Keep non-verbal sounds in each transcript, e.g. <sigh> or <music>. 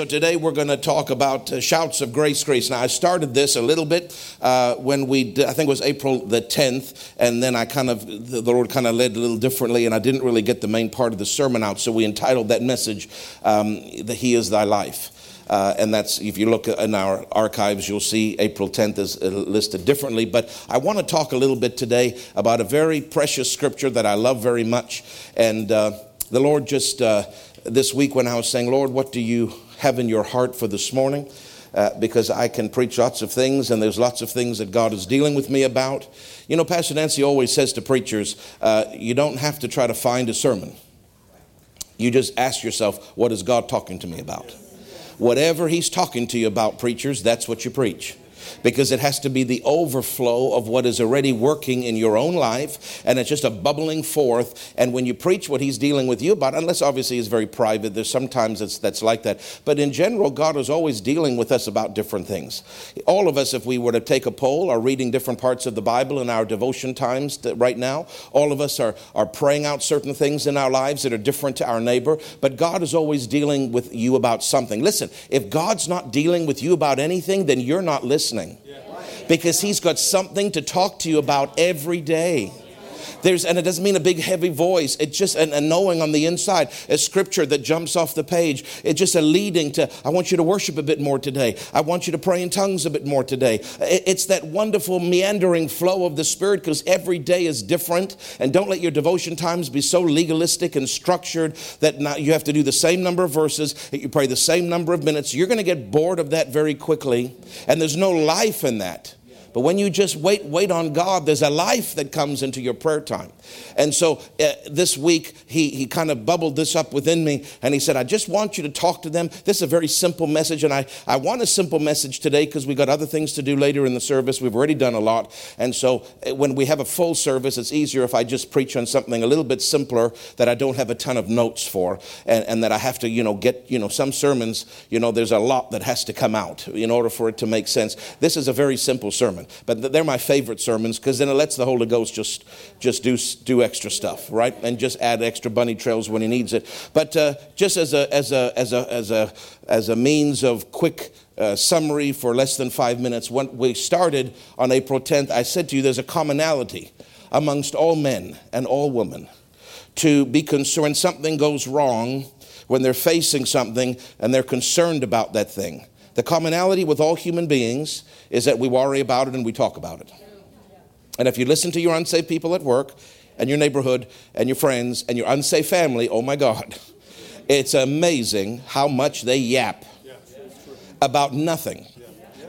So today we're going to talk about uh, shouts of grace, grace. Now I started this a little bit uh, when we, I think it was April the 10th, and then I kind of, the Lord kind of led a little differently, and I didn't really get the main part of the sermon out. So we entitled that message, um, "That He Is Thy Life." Uh, and that's if you look in our archives, you'll see April 10th is listed differently. But I want to talk a little bit today about a very precious scripture that I love very much. And uh, the Lord just uh, this week when I was saying, Lord, what do you have in your heart for this morning? Uh, because I can preach lots of things, and there's lots of things that God is dealing with me about. You know, Pastor Nancy always says to preachers, uh, you don't have to try to find a sermon. You just ask yourself, what is God talking to me about? Whatever He's talking to you about, preachers, that's what you preach because it has to be the overflow of what is already working in your own life, and it's just a bubbling forth. And when you preach what He's dealing with you about, unless obviously He's very private, there's sometimes it's, that's like that. But in general, God is always dealing with us about different things. All of us, if we were to take a poll, are reading different parts of the Bible in our devotion times right now. All of us are, are praying out certain things in our lives that are different to our neighbor, but God is always dealing with you about something. Listen, if God's not dealing with you about anything, then you're not listening because He's got something to talk to you about every day. There's, and it doesn't mean a big heavy voice. It's just an, a knowing on the inside, a scripture that jumps off the page. It's just a leading to, I want you to worship a bit more today. I want you to pray in tongues a bit more today. It's that wonderful meandering flow of the Spirit because every day is different. And don't let your devotion times be so legalistic and structured that not, you have to do the same number of verses, you pray the same number of minutes. You're going to get bored of that very quickly. And there's no life in that. But when you just wait, wait on God, there's a life that comes into your prayer time. And so uh, this week, he, he kind of bubbled this up within me and he said, I just want you to talk to them. This is a very simple message. And I, I want a simple message today because we've got other things to do later in the service. We've already done a lot. And so uh, when we have a full service, it's easier if I just preach on something a little bit simpler that I don't have a ton of notes for and, and that I have to, you know, get, you know, some sermons, you know, there's a lot that has to come out in order for it to make sense. This is a very simple sermon, but they're my favorite sermons because then it lets the Holy Ghost just, just do, do extra stuff, right? And just add extra bunny trails when he needs it. But uh, just as a, as, a, as, a, as, a, as a means of quick uh, summary for less than five minutes, when we started on April 10th, I said to you there's a commonality amongst all men and all women to be concerned something goes wrong, when they're facing something and they're concerned about that thing. The commonality with all human beings is that we worry about it and we talk about it. And if you listen to your unsafe people at work and your neighborhood and your friends and your unsafe family, oh my God, it's amazing how much they yap about nothing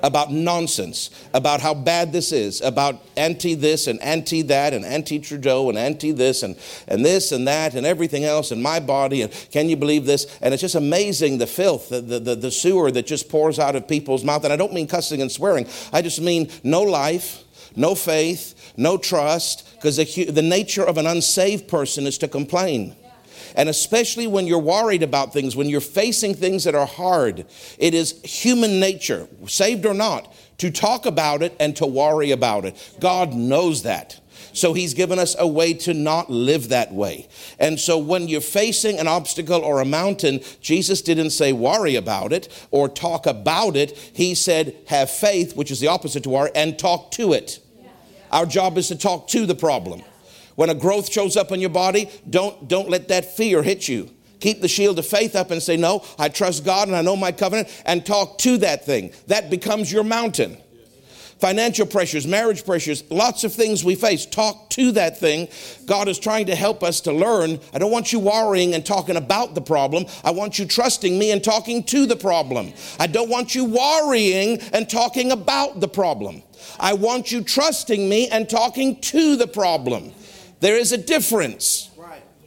about nonsense, about how bad this is, about anti this and anti that and anti Trudeau and anti this and, and this and that and everything else and my body and can you believe this? And it's just amazing the filth, the, the, the sewer that just pours out of people's mouth. And I don't mean cussing and swearing, I just mean no life, no faith, no trust, because the, the nature of an unsaved person is to complain. And especially when you're worried about things, when you're facing things that are hard, it is human nature, saved or not, to talk about it and to worry about it. God knows that. So he's given us a way to not live that way. And so when you're facing an obstacle or a mountain, Jesus didn't say worry about it or talk about it. He said have faith, which is the opposite to worry, and talk to it. Our job is to talk to the problem. When a growth shows up in your body, don't, don't let that fear hit you. Keep the shield of faith up and say, No, I trust God and I know my covenant, and talk to that thing. That becomes your mountain. Financial pressures, marriage pressures, lots of things we face. Talk to that thing. God is trying to help us to learn. I don't want you worrying and talking about the problem. I want you trusting me and talking to the problem. I don't want you worrying and talking about the problem. I want you trusting me and talking to the problem. There is a difference.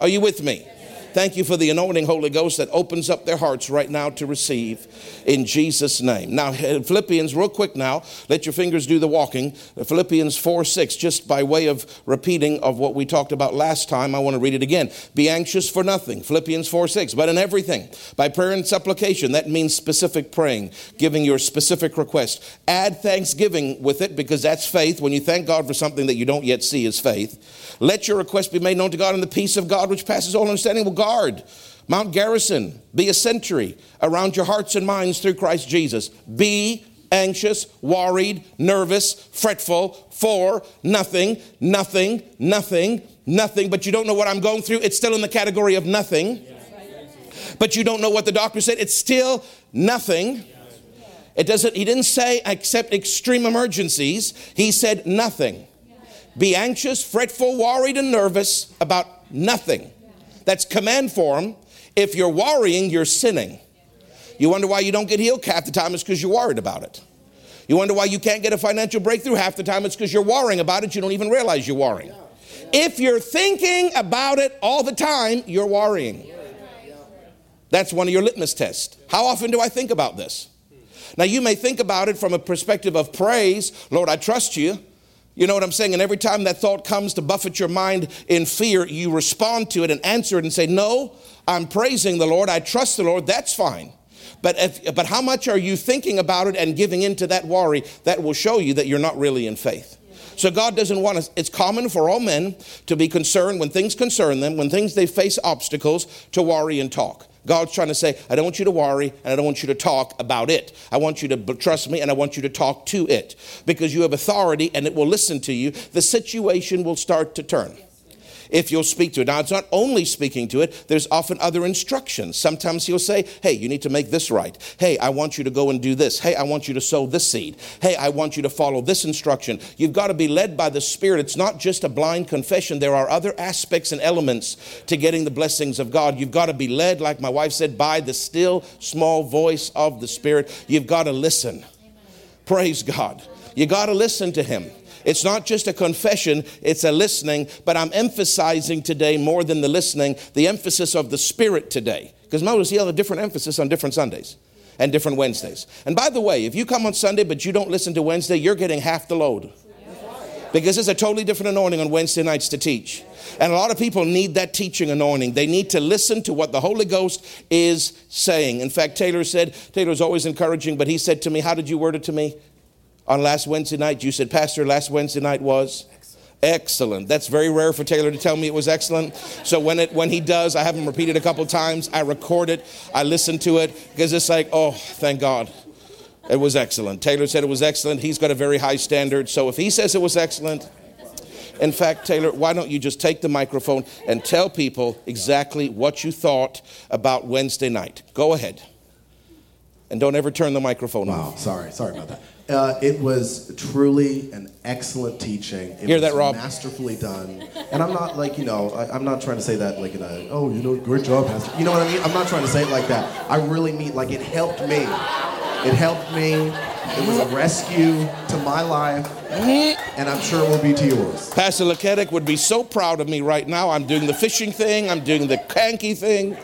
Are you with me? Thank you for the anointing Holy Ghost that opens up their hearts right now to receive in Jesus' name. Now, <laughs> Philippians, real quick now, let your fingers do the walking. Philippians 4 6, just by way of repeating of what we talked about last time, I want to read it again. Be anxious for nothing. Philippians 4 6, but in everything, by prayer and supplication, that means specific praying, giving your specific request. Add thanksgiving with it because that's faith. When you thank God for something that you don't yet see is faith. Let your request be made known to God, and the peace of God, which passes all understanding, will guard Mount Garrison, be a sentry around your hearts and minds through Christ Jesus. Be anxious, worried, nervous, fretful for nothing, nothing, nothing, nothing. But you don't know what I'm going through. It's still in the category of nothing. But you don't know what the doctor said. It's still nothing. It doesn't, he didn't say except extreme emergencies. He said nothing. Be anxious, fretful, worried, and nervous about nothing. That's command form. If you're worrying, you're sinning. You wonder why you don't get healed? Half the time it's because you're worried about it. You wonder why you can't get a financial breakthrough? Half the time it's because you're worrying about it. You don't even realize you're worrying. If you're thinking about it all the time, you're worrying. That's one of your litmus tests. How often do I think about this? Now, you may think about it from a perspective of praise. Lord, I trust you. You know what I'm saying? And every time that thought comes to buffet your mind in fear, you respond to it and answer it and say, No, I'm praising the Lord. I trust the Lord. That's fine. But, if, but how much are you thinking about it and giving into that worry? That will show you that you're not really in faith. So God doesn't want us, it's common for all men to be concerned when things concern them, when things they face obstacles, to worry and talk. God's trying to say, I don't want you to worry and I don't want you to talk about it. I want you to trust me and I want you to talk to it because you have authority and it will listen to you. The situation will start to turn if you'll speak to it. Now, it's not only speaking to it, there's often other instructions. Sometimes he'll say, Hey, you need to make this right. Hey, I want you to go and do this. Hey, I want you to sow this seed. Hey, I want you to follow this instruction. You've got to be led by the Spirit. It's not just a blind confession, there are other aspects and elements to getting the blessings of God. You've got to be led, like my wife said, by the still small voice of the Spirit. You've got to listen. Praise God. You got to listen to Him. It's not just a confession, it's a listening, but I'm emphasizing today more than the listening, the emphasis of the Spirit today. Because notice he has a different emphasis on different Sundays and different Wednesdays. And by the way, if you come on Sunday but you don't listen to Wednesday, you're getting half the load. Because it's a totally different anointing on Wednesday nights to teach. And a lot of people need that teaching anointing. They need to listen to what the Holy Ghost is saying. In fact, Taylor said, Taylor's always encouraging, but he said to me, How did you word it to me? On last Wednesday night. You said, Pastor, last Wednesday night was excellent. That's very rare for Taylor to tell me it was excellent. So when it when he does, I have him repeat it a couple times. I record it. I listen to it because it's like, oh, thank God. It was excellent. Taylor said it was excellent. He's got a very high standard. So if he says it was excellent, in fact, Taylor, why don't you just take the microphone and tell people exactly what you thought about Wednesday night? Go ahead. And don't ever turn the microphone wow, off. Sorry, sorry about that. Uh, it was truly an excellent teaching. It Hear that, Rob? Masterfully done. And I'm not like, you know, I, am not trying to say that like in a, oh, you know, great job, Pastor. You know what I mean? I'm not trying to say it like that. I really mean, like, it helped me. It helped me. It was a rescue to my life, and I'm sure it will be to yours. Pastor Laketic would be so proud of me right now. I'm doing the fishing thing, I'm doing the hanky thing.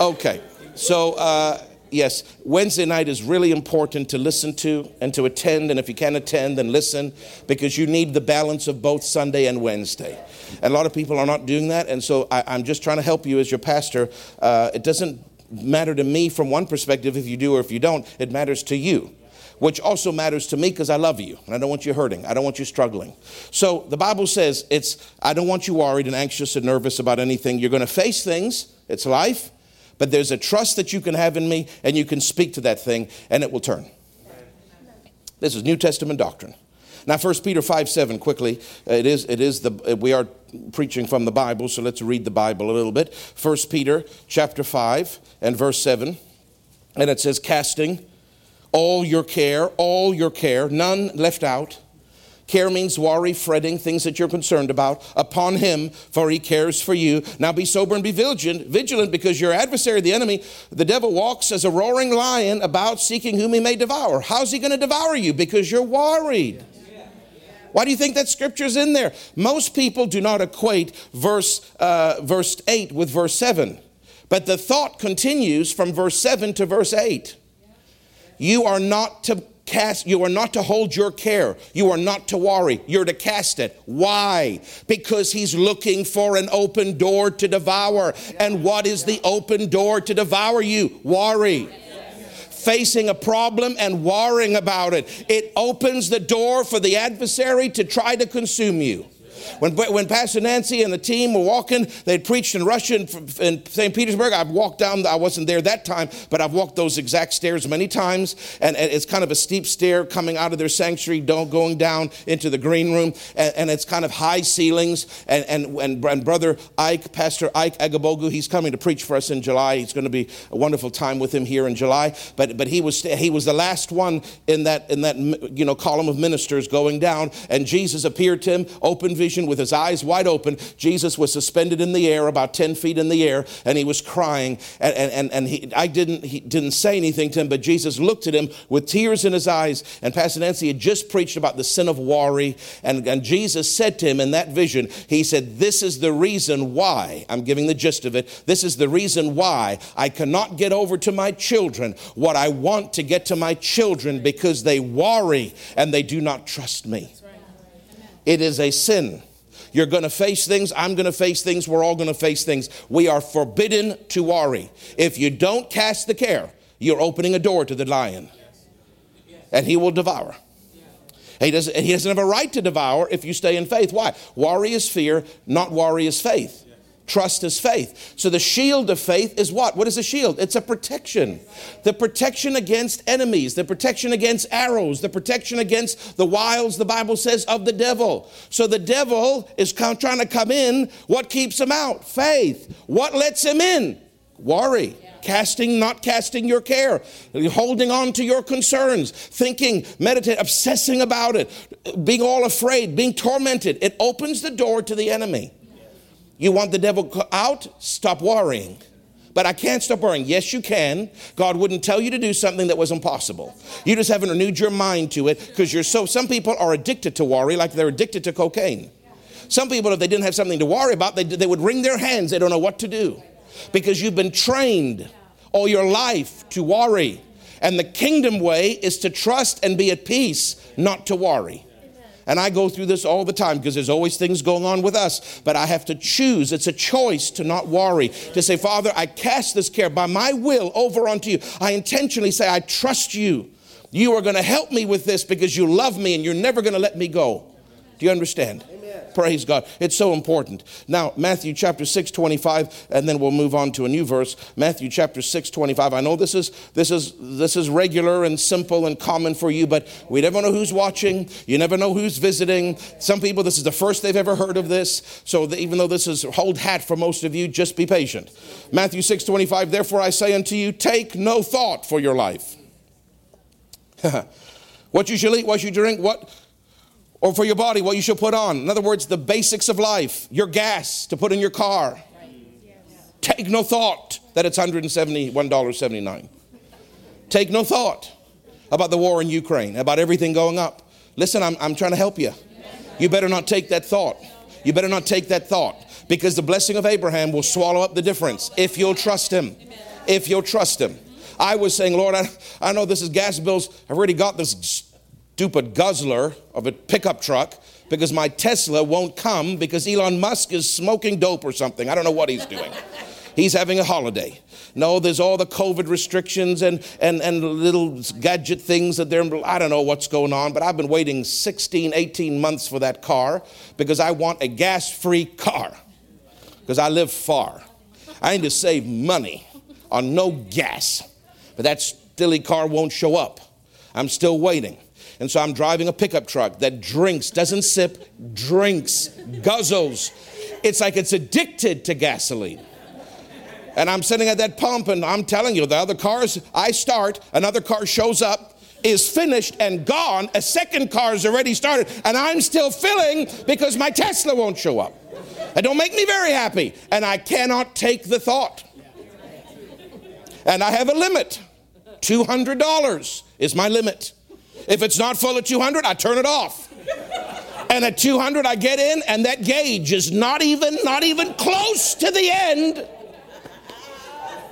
Okay, so, uh, yes, Wednesday night is really important to listen to and to attend. And if you can't attend, then listen because you need the balance of both Sunday and Wednesday. And a lot of people are not doing that. And so I, am just trying to help you as your pastor. Uh, it doesn't matter to me from one perspective if you do or if you don't, it matters to you which also matters to me because I love you and I don't want you hurting. I don't want you struggling. So the Bible says it's I don't want you worried and anxious and nervous about anything. You're going to face things. It's life. But there's a trust that you can have in me, and you can speak to that thing, and it will turn. This is New Testament doctrine. Now, 1 Peter 5 7, quickly. Uh, it is, it is the, uh, we are preaching from the Bible, so let's read the Bible a little bit. 1 Peter chapter 5 and verse 7. And it says, Casting all your care, all your care, none left out Care means worry, fretting, things that you're concerned about, upon him, for he cares for you. Now be sober and be vigilant, vigilant because your adversary, the enemy, the devil walks as a roaring lion about seeking whom he may devour. How's he going to devour you? Because you're worried. Why do you think that scripture's in there? Most people do not equate verse, uh, verse 8 with verse 7. But the thought continues from verse 7 to verse 8. You are not to cast you are not to hold your care. You are not to worry. You're to cast it. Why? Because he's looking for an open door to devour. And what is the open door to devour you? Worry. Facing a problem and worrying about it. It opens the door for the adversary to try to consume you When, when Pastor Nancy and the team were walking, they'd preached in Russia in, St. Petersburg. I've walked down, I wasn't there that time, but I've walked those exact stairs many times. And, and it's kind of a steep stair coming out of their sanctuary, don't, going down into the green room. And, and it's kind of high ceilings. And, and, and, and Brother Ike, Pastor Ike Agabogu, he's coming to preach for us in July. It's going to be a wonderful time with him here in July. But, but he, was, he was the last one in that, in that you know, column of ministers going down. And Jesus appeared to him, open vision with his eyes wide open. Jesus was suspended in the air, about 10 feet in the air, and he was crying. And, and, and he, I didn't, he didn't say anything to him, but Jesus looked at him with tears in his eyes. And Pastor Nancy had just preached about the sin of worry. And, and Jesus said to him in that vision, He said, This is the reason why, I'm giving the gist of it, this is the reason why I cannot get over to my children what I want to get to my children because they worry and they do not trust me. It is a sin. You're going to face things. I'm going to face things. We're all going to face things. We are forbidden to worry. If you don't cast the care, you're opening a door to the lion, and he will devour. He doesn't, he doesn't have a right to devour if you stay in faith. Why? Worry is fear, not worry is faith. Trust is faith. So the shield of faith is what? What is a shield? It's a protection. The protection against enemies, the protection against arrows, the protection against the wiles, the Bible says, of the devil. So the devil is trying to come in. What keeps him out? Faith. What lets him in? Worry. Casting, not casting your care, holding on to your concerns, thinking, meditating, obsessing about it, being all afraid, being tormented. It opens the door to the enemy. You want the devil out? Stop worrying. But I can't stop worrying. Yes, you can. God wouldn't tell you to do something that was impossible. You just haven't renewed your mind to it because you're so. Some people are addicted to worry like they're addicted to cocaine. Some people, if they didn't have something to worry about, they, they would wring their hands. They don't know what to do because you've been trained all your life to worry. And the kingdom way is to trust and be at peace, not to worry. And I go through this all the time because there's always things going on with us. But I have to choose. It's a choice to not worry, to say, Father, I cast this care by my will over onto you. I intentionally say, I trust you. You are going to help me with this because you love me and you're never going to let me go. Do you understand? Praise God. It's so important. Now, Matthew chapter 6, 25, and then we'll move on to a new verse. Matthew chapter 6, 25. I know this is this is this is regular and simple and common for you, but we never know who's watching. You never know who's visiting. Some people, this is the first they've ever heard of this. So even though this is hold hat for most of you, just be patient. Matthew 6, 25. Therefore I say unto you, take no thought for your life. <laughs> what you shall eat, what you drink, what or for your body, what you should put on. In other words, the basics of life, your gas to put in your car. Take no thought that it's $171.79. Take no thought about the war in Ukraine, about everything going up. Listen, I'm, I'm trying to help you. You better not take that thought. You better not take that thought because the blessing of Abraham will swallow up the difference if you'll trust him. If you'll trust him. I was saying, Lord, I, I know this is gas bills. I've already got this stupid guzzler of a pickup truck because my Tesla won't come because Elon Musk is smoking dope or something. I don't know what he's doing. he's having a holiday. No, there's all the COVID restrictions and, and, and little gadget things that they're, I don't know what's going on, but I've been waiting 16, 18 months for that car because I want a gas free car because I live far. I need to save money on no gas, but that silly car won't show up. I'm still waiting. And so I'm driving a pickup truck that drinks, doesn't sip, drinks, guzzles. It's like it's addicted to gasoline. And I'm sitting at that pump, and I'm telling you, the other cars, I start, another car shows up, is finished and gone. A second car is already started, and I'm still filling because my Tesla won't show up. It don't make me very happy, and I cannot take the thought. And I have a limit. $200 is my limit. If it's not full at 200, I turn it off. And at 200, I get in, and that gauge is not even, not even close to the end.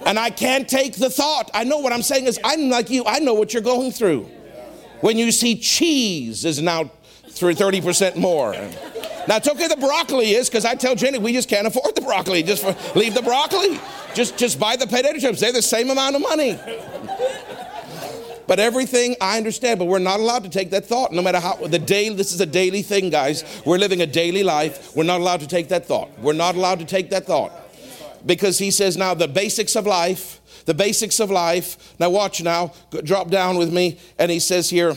And I can't take the thought. I know what I'm saying is, I'm like you, I know what you're going through. When you see cheese is now 30% more. Now it's okay the broccoli is because I tell Jenny we just can't afford the broccoli. Just for, leave the broccoli. Just just buy the potato chips. They're the same amount of money. But everything I understand, but we're not allowed to take that thought. No matter how the day, this is a daily thing, guys. We're living a daily life. We're not allowed to take that thought. We're not allowed to take that thought. Because he says now the basics of life, the basics of life. Now watch now, drop down with me, and he says here,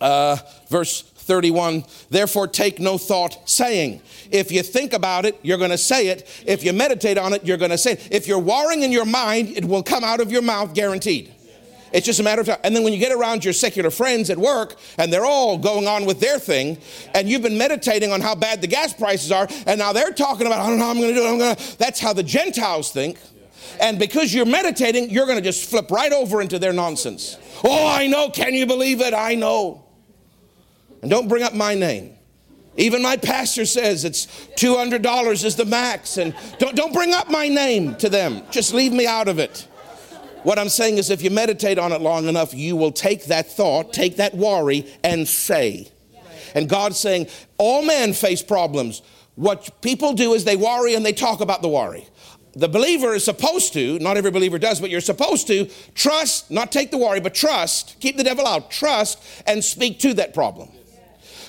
uh, verse 31 therefore take no thought saying if you think about it you're going to say it if you meditate on it you're going to say it if you're warring in your mind it will come out of your mouth guaranteed it's just a matter of time. And then when you get around your secular friends at work and they're all going on with their thing, and you've been meditating on how bad the gas prices are, and now they're talking about, I don't know how I'm going to do it. I'm going to. That's how the Gentiles think. And because you're meditating, you're going to just flip right over into their nonsense. Oh, I know. Can you believe it? I know. And don't bring up my name. Even my pastor says it's $200 is the max. And don't, don't bring up my name to them. Just leave me out of it. What I'm saying is, if you meditate on it long enough, you will take that thought, take that worry, and say. And God's saying, all men face problems. What people do is they worry and they talk about the worry. The believer is supposed to, not every believer does, but you're supposed to trust, not take the worry, but trust, keep the devil out, trust, and speak to that problem.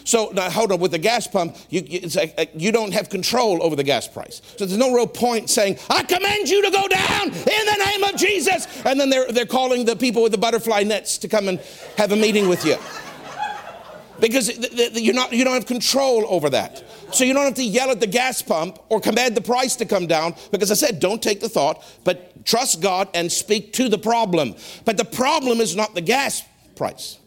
So now, hold on, with the gas pump, you, like, you don't have control over the gas price. So there's no real point saying, I command you to go down in the name of Jesus. And then they're, they're calling the people with the butterfly nets to come and have a meeting with you. Because you're not, you don't have control over that. So you don't have to yell at the gas pump or command the price to come down because I said, don't take the thought, but trust God and speak to the problem. But the problem is not the gas price.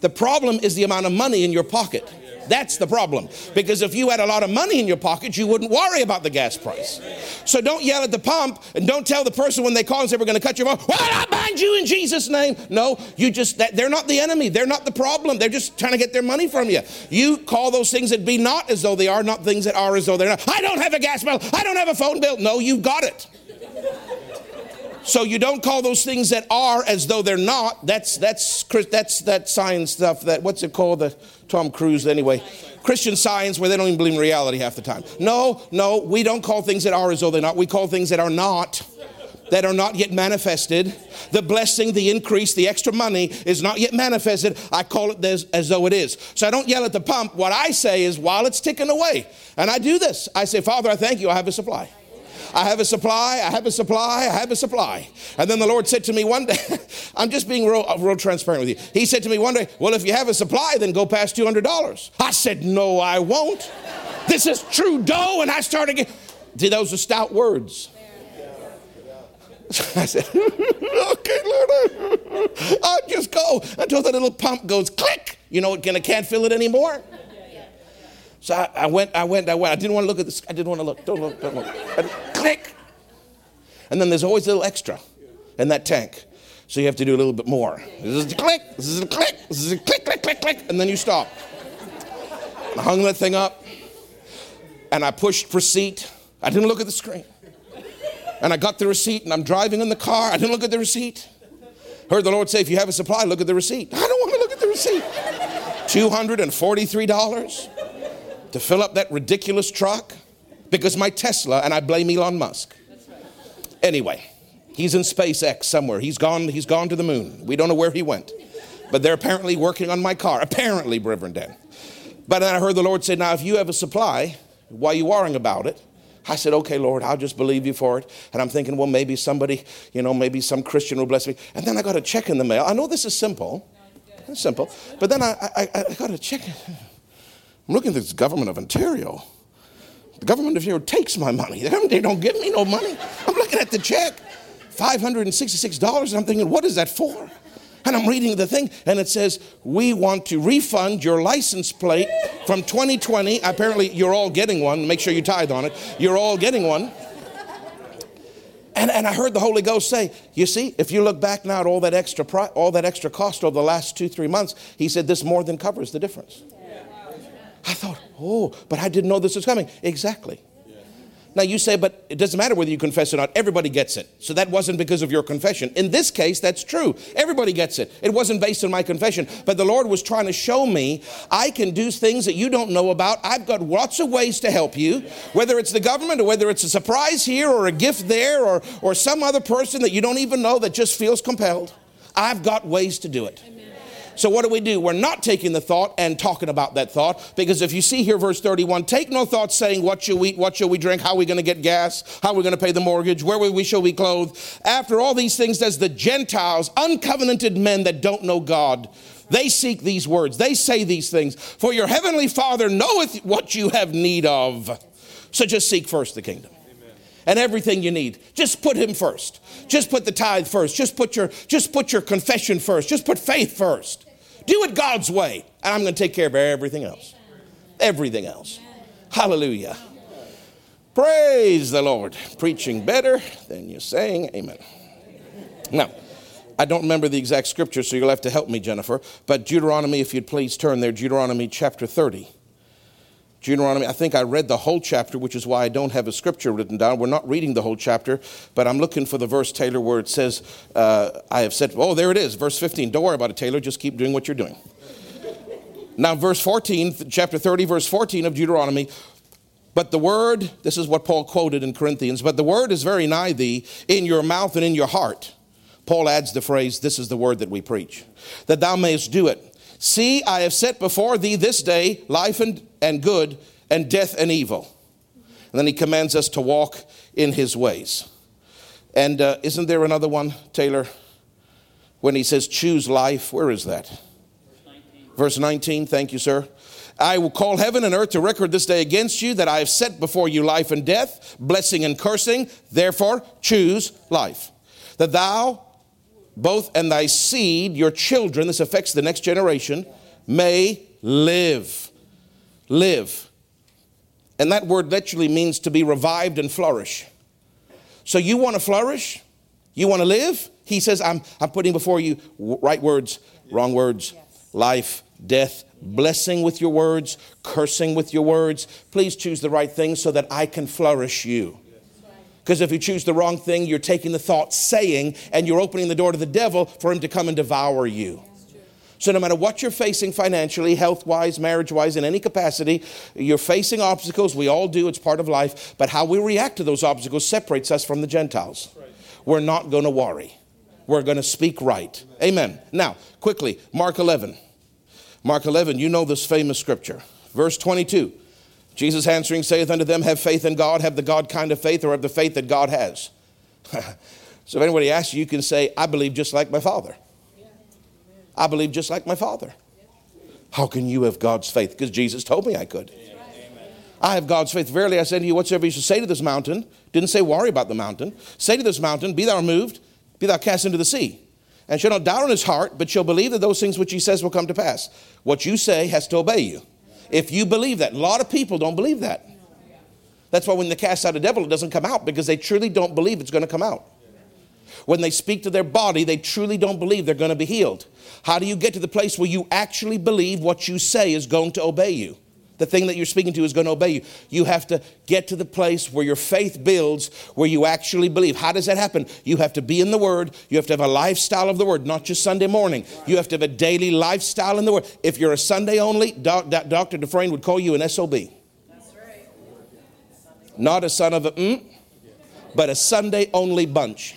The problem is the amount of money in your pocket. That's the problem. Because if you had a lot of money in your pocket, you wouldn't worry about the gas price. So don't yell at the pump and don't tell the person when they call and say, We're going to cut your phone, well, I bind you in Jesus' name. No, you just, they're not the enemy. They're not the problem. They're just trying to get their money from you. You call those things that be not as though they are, not things that are as though they're not. I don't have a gas bill. I don't have a phone bill. No, you've got it. So you don't call those things that are as though they're not. That's that's that's that science stuff. That what's it called? The Tom Cruise anyway. Christian science where they don't even believe in reality half the time. No, no, we don't call things that are as though they're not. We call things that are not. That are not yet manifested. The blessing, the increase, the extra money is not yet manifested. I call it as, as though it is. So I don't yell at the pump. What I say is while it's ticking away, and I do this, I say, Father, I thank you, I have a supply. I have a supply, I have a supply, I have a supply. And then the Lord said to me one day, <laughs> I'm just being real, uh, real transparent with you. He said to me one day, Well, if you have a supply, then go past $200. I said, No, I won't. This is true dough. And I started getting, see, those are stout words. <laughs> I said, <laughs> okay, Lord, I'll just go until the little pump goes click. You know, and I can't feel it anymore. So I, I, went, I went, I went. I didn't want to look at this. I didn't want to look. Don't look, don't look. And click. And then there's always a little extra in that tank. So you have to do a little bit more. This is a click, this is a click, this is a click, click, click, click, and then you stop. I hung that thing up and I pushed proceed. I didn't look at the screen. And I got the receipt and I'm driving in the car. I didn't look at the receipt. Heard the Lord say, if you have a supply, look at the receipt. I don't want to look at the receipt. $243 to fill up that ridiculous truck because my Tesla, and I blame Elon Musk. Anyway, he's in SpaceX somewhere. He's gone, he's gone to the moon. We don't know where he went. But they're apparently working on my car. Apparently, Reverend Dan. But then I heard the Lord say, Now, if you have a supply, why are you worrying about it? I said, okay, Lord, I'll just believe you for it. And I'm thinking, well, maybe somebody, you know, maybe some Christian will bless me. And then I got a check in the mail. I know this is simple. It's simple. But then I, I, I got a check. I'm looking at this government of Ontario. The government of Ontario takes my money. <laughs> They don't give me no money. I'm looking at the check, $566, and I'm thinking, what is that for? And I'm reading the thing, and it says, We want to refund your license plate from 2020. Apparently, you're all getting one. Make sure you tithe on it. You're all getting one. And, and I heard the Holy Ghost say, You see, if you look back now at all that extra, all that extra cost over the last two, three months, he said, This more than covers the difference. I thought, oh, but I didn't know this was coming. Exactly. Now you say, but it doesn't matter whether you confess or not. Everybody gets it. So that wasn't because of your confession. In this case, that's true. Everybody gets it. It wasn't based on my confession. But the Lord was trying to show me I can do things that you don't know about. I've got lots of ways to help you, whether it's the government or whether it's a surprise here or a gift there or, or some other person that you don't even know that just feels compelled. I've got ways to do it. So what do we do? We're not taking the thought and talking about that thought because if you see here verse 31, take no thought saying what shall we eat, what shall we drink, how are we going to get gas, how are we going to pay the mortgage, where we shall we clothe. After all these things does the Gentiles, uncovenanted men that don't know God, they seek these words. They say these things. For your heavenly Father knoweth what you have need of. So just seek first the kingdom and everything you need. Just put him first. Just put the tithe first. Just put your just put your confession first. Just put faith first. Do it God's way, and I'm going to take care of everything else. Everything else. Hallelujah. Praise the Lord. Preaching better than you're saying amen. Now, I don't remember the exact scripture, so you'll have to help me, Jennifer. But Deuteronomy, if you'd please turn there, Deuteronomy chapter 30. Deuteronomy, I think I read the whole chapter, which is why I don't have a scripture written down. We're not reading the whole chapter, but I'm looking for the verse, Taylor, where it says, uh, I have said, oh, there it is, verse 15. Don't worry about it, Taylor, just keep doing what you're doing. now, verse 14, chapter 30, verse 14 of Deuteronomy, but the word, this is what Paul quoted in Corinthians, but the word is very nigh thee, in your mouth and in your heart. Paul adds the phrase, this is the word that we preach, that thou mayest do it. See, I have set before thee this day life and, and good, and death and evil. And then he commands us to walk in his ways. And uh, isn't there another one, Taylor? When he says, choose life, where is that? Verse 19. Verse 19, thank you, sir. I will call heaven and earth to record this day against you that I have set before you life and death, blessing and cursing. Therefore, choose life. That thou both and thy seed, your children, this affects the next generation, may live. Live. And that word literally means to be revived and flourish. So you want to flourish? You want to live? He says, I'm, I'm putting before you right words, wrong words, yes. life, death, blessing with your words, cursing with your words. Please choose the right thing so that I can flourish you. Because if you choose the wrong thing, you're taking the thought saying and you're opening the door to the devil for him to come and devour you. So, no matter what you're facing financially, health wise, marriage wise, in any capacity, you're facing obstacles. We all do, it's part of life. But how we react to those obstacles separates us from the Gentiles. We're not going to worry, we're going to speak right. Amen. Now, quickly, Mark 11. Mark 11, you know this famous scripture. Verse 22. Jesus answering saith unto them, Have faith in God, have the God kind of faith, or have the faith that God has. <laughs> so if anybody asks you, you can say, I believe just like my Father. I believe just like my Father. How can you have God's faith? Because Jesus told me I could. I have God's faith. Verily I say to you, whatsoever you shall say to this mountain, didn't say worry about the mountain. Say to this mountain, Be thou removed, be thou cast into the sea. And shall not doubt in his heart, but shall believe that those things which he says will come to pass. What you say has to obey you. If you believe that, a lot of people don't believe that. That's why when they cast out a devil, it doesn't come out because they truly don't believe it's going to come out. When they speak to their body, they truly don't believe they're going to be healed. How do you get to the place where you actually believe what you say is going to obey you? The thing that you're speaking to is going to obey you. You have to get to the place where your faith builds, where you actually believe. How does that happen? You have to be in the Word. You have to have a lifestyle of the Word, not just Sunday morning. You have to have a daily lifestyle in the Word. If you're a Sunday only, doc, doc, Dr. Dufresne would call you an SOB. Not a son of a mm, but a Sunday only bunch.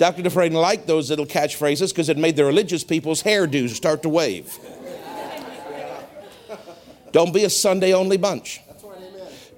Dr. Dufresne liked those little catchphrases because it made the religious people's hairdos start to wave. Don't be a Sunday only bunch.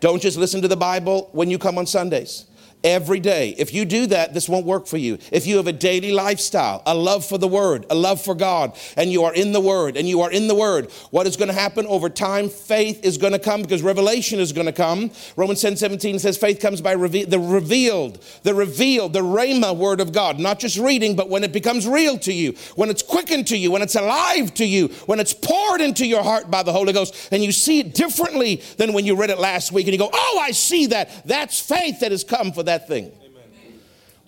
Don't just listen to the Bible when you come on Sundays every day. If you do that, this won't work for you. If you have a daily lifestyle, a love for the Word, a love for God, and you are in the Word, and you are in the Word, what is going to happen over time? Faith is going to come because revelation is going to come. Romans 10 17 says faith comes by reve- the revealed, the revealed, the Rhema Word of God. Not just reading, but when it becomes real to you, when it's quickened to you, when it's alive to you, when it's poured into your heart by the Holy Ghost, and you see it differently than when you read it last week, and you go, Oh, I see that. That's faith that has come for that that thing. Amen.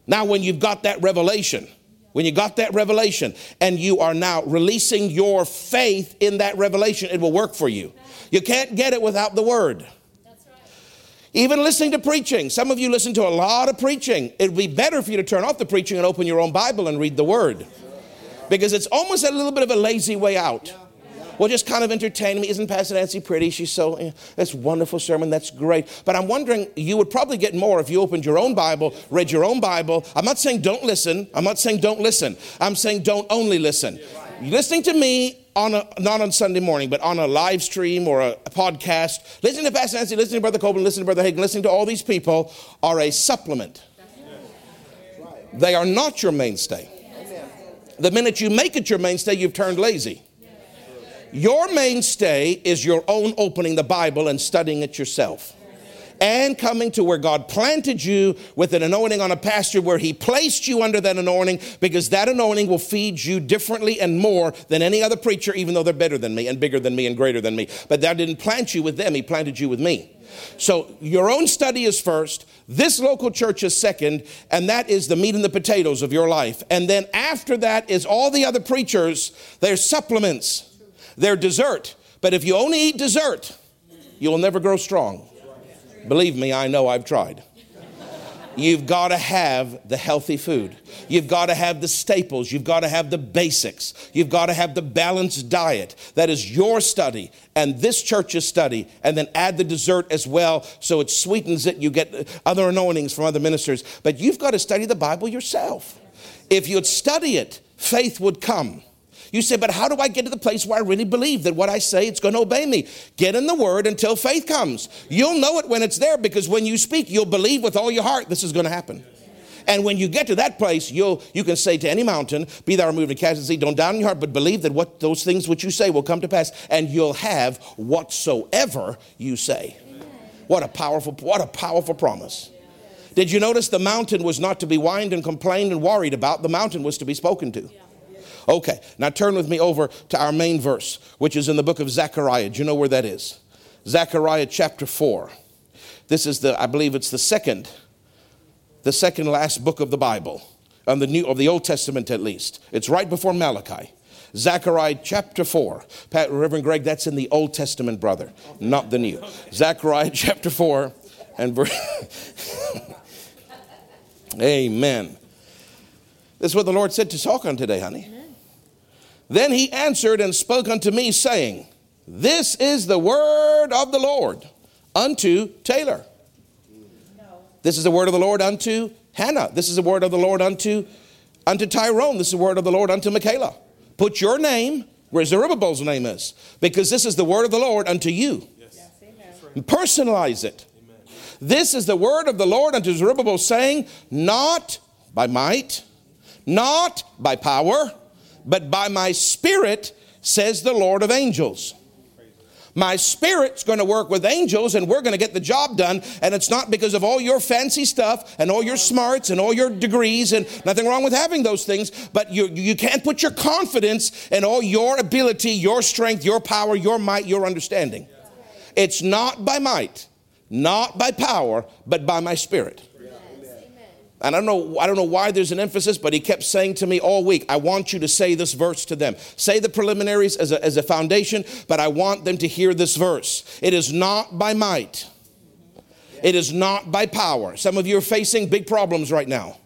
Now, when you've got that revelation, when you got that revelation and you are now releasing your faith in that revelation, it will work for you. You can't get it without the word. Even listening to preaching. Some of you listen to a lot of preaching. It would be better for you to turn off the preaching and open your own Bible and read the word. Because it's almost a little bit of a lazy way out. Well, just kind of entertain me. Isn't Pastor Nancy pretty? She's so, eh, that's wonderful sermon. That's great. But I'm wondering, you would probably get more if you opened your own Bible, read your own Bible. I'm not saying don't listen. I'm not saying don't listen. I'm saying don't only listen. Listening to me on a, not on Sunday morning, but on a live stream or a, a podcast, listening to Pastor Nancy, listening to Brother Copeland, listening to Brother Hagin, listening to all these people are a supplement. They are not your mainstay. The minute you make it your mainstay, you've turned lazy. Your mainstay is your own opening the Bible and studying it yourself. And coming to where God planted you with an anointing on a pasture where He placed you under that anointing because that anointing will feed you differently and more than any other preacher, even though they're better than me and bigger than me and greater than me. But that didn't plant you with them, He planted you with me. So your own study is first, this local church is second, and that is the meat and the potatoes of your life. And then after that is all the other preachers, they're supplements. They're dessert. But if you only eat dessert, you'll never grow strong. Believe me, I know I've tried. You've got to have the healthy food. You've got to have the staples. You've got to have the basics. You've got to have the balanced diet. That is your study and this church's study. And then add the dessert as well so it sweetens it. You get other anointings from other ministers. But you've got to study the Bible yourself. If you'd study it, faith would come. You say, but how do I get to the place where I really believe that what I say it's going to obey me? Get in the word until faith comes. You'll know it when it's there because when you speak, you'll believe with all your heart this is going to happen. And when you get to that place, you'll, you can say to any mountain, be thou removed and cast into sea, don't doubt in your heart, but believe that what those things which you say will come to pass, and you'll have whatsoever you say. What a powerful, what a powerful promise. Did you notice the mountain was not to be whined and complained and worried about? The mountain was to be spoken to. Okay, now turn with me over to our main verse, which is in the book of Zechariah. Do you know where that is? Zechariah chapter 4. This is the, I believe it's the second, the second last book of the Bible, on the new of the Old Testament at least. It's right before Malachi. Zechariah chapter 4. Pat, Reverend Greg, that's in the Old Testament, brother, not the New. Zechariah <laughs> chapter 4 and verse. <laughs> Amen. This is what the Lord said to talk on today, honey. Then he answered and spoke unto me, saying, This is the word of the Lord unto Taylor. This is the word of the Lord unto Hannah. This is the word of the Lord unto, unto Tyrone. This is the word of the Lord unto Michaela. Put your name where Zerubbabel's name is, because this is the word of the Lord unto you. Yes. Personalize it. Amen. This is the word of the Lord unto Zerubbabel, saying, Not by might, not by power, but by my spirit, says the Lord of angels. My spirit's going to work with angels and we're going to get the job done. And it's not because of all your fancy stuff and all your smarts and all your degrees and nothing wrong with having those things. But you, you can't put your confidence in all your ability, your strength, your power, your might, your understanding. It's not by might, not by power, but by my spirit. And I don't know, I don't know why there's an emphasis, but he kept saying to me all week, I want you to say this verse to them. Say the preliminaries as a, as a foundation, but I want them to hear this verse. It is not by might. It is not by power. Some of you are facing big problems right now.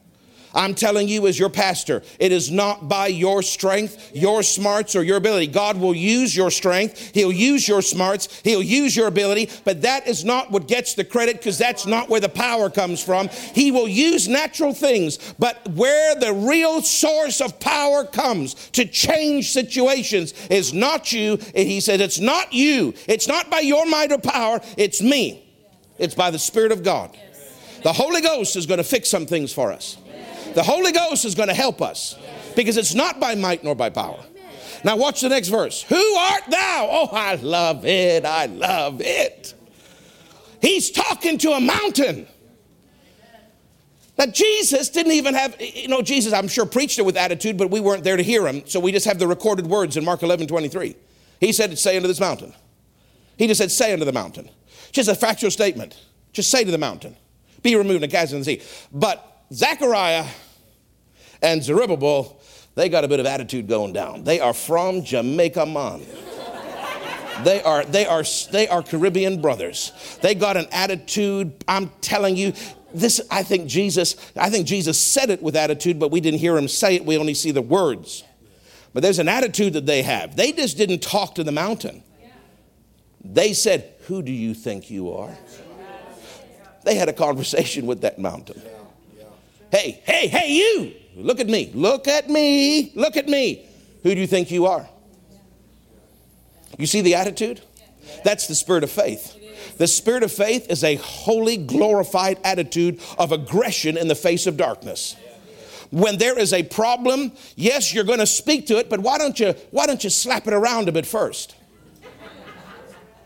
I'm telling you, as your pastor, it is not by your strength, your smarts, or your ability. God will use your strength, He'll use your smarts, He'll use your ability, but that is not what gets the credit because that's not where the power comes from. He will use natural things, but where the real source of power comes to change situations is not you. He said, It's not you, it's not by your might or power, it's me. It's by the Spirit of God. The Holy Ghost is going to fix some things for us. The Holy Ghost is going to help us because it's not by might nor by power. Now, watch the next verse. Who art thou? Oh, I love it. I love it. He's talking to a mountain. Now, Jesus didn't even have, you know, Jesus, I'm sure, preached it with attitude, but we weren't there to hear him. So we just have the recorded words in Mark 11 23. He said, Say unto this mountain. He just said, Say unto the mountain. Just a factual statement. Just say to the mountain, Be removed and cast into the sea. But Zechariah and Zerubbabel, they got a bit of attitude going down. They are from Jamaica, man. They are, they are, they are Caribbean brothers. They got an attitude. I'm telling you, this, I think Jesus, I think Jesus said it with attitude, but we didn't hear him say it. We only see the words. But there's an attitude that they have. They just didn't talk to the mountain. They said, Who do you think you are? They had a conversation with that mountain. Hey, hey, hey, you! Look at me. Look at me. Look at me. Who do you think you are? You see the attitude? That's the spirit of faith. The spirit of faith is a holy, glorified attitude of aggression in the face of darkness. When there is a problem, yes, you're going to speak to it, but why don't you why don't you slap it around a bit first?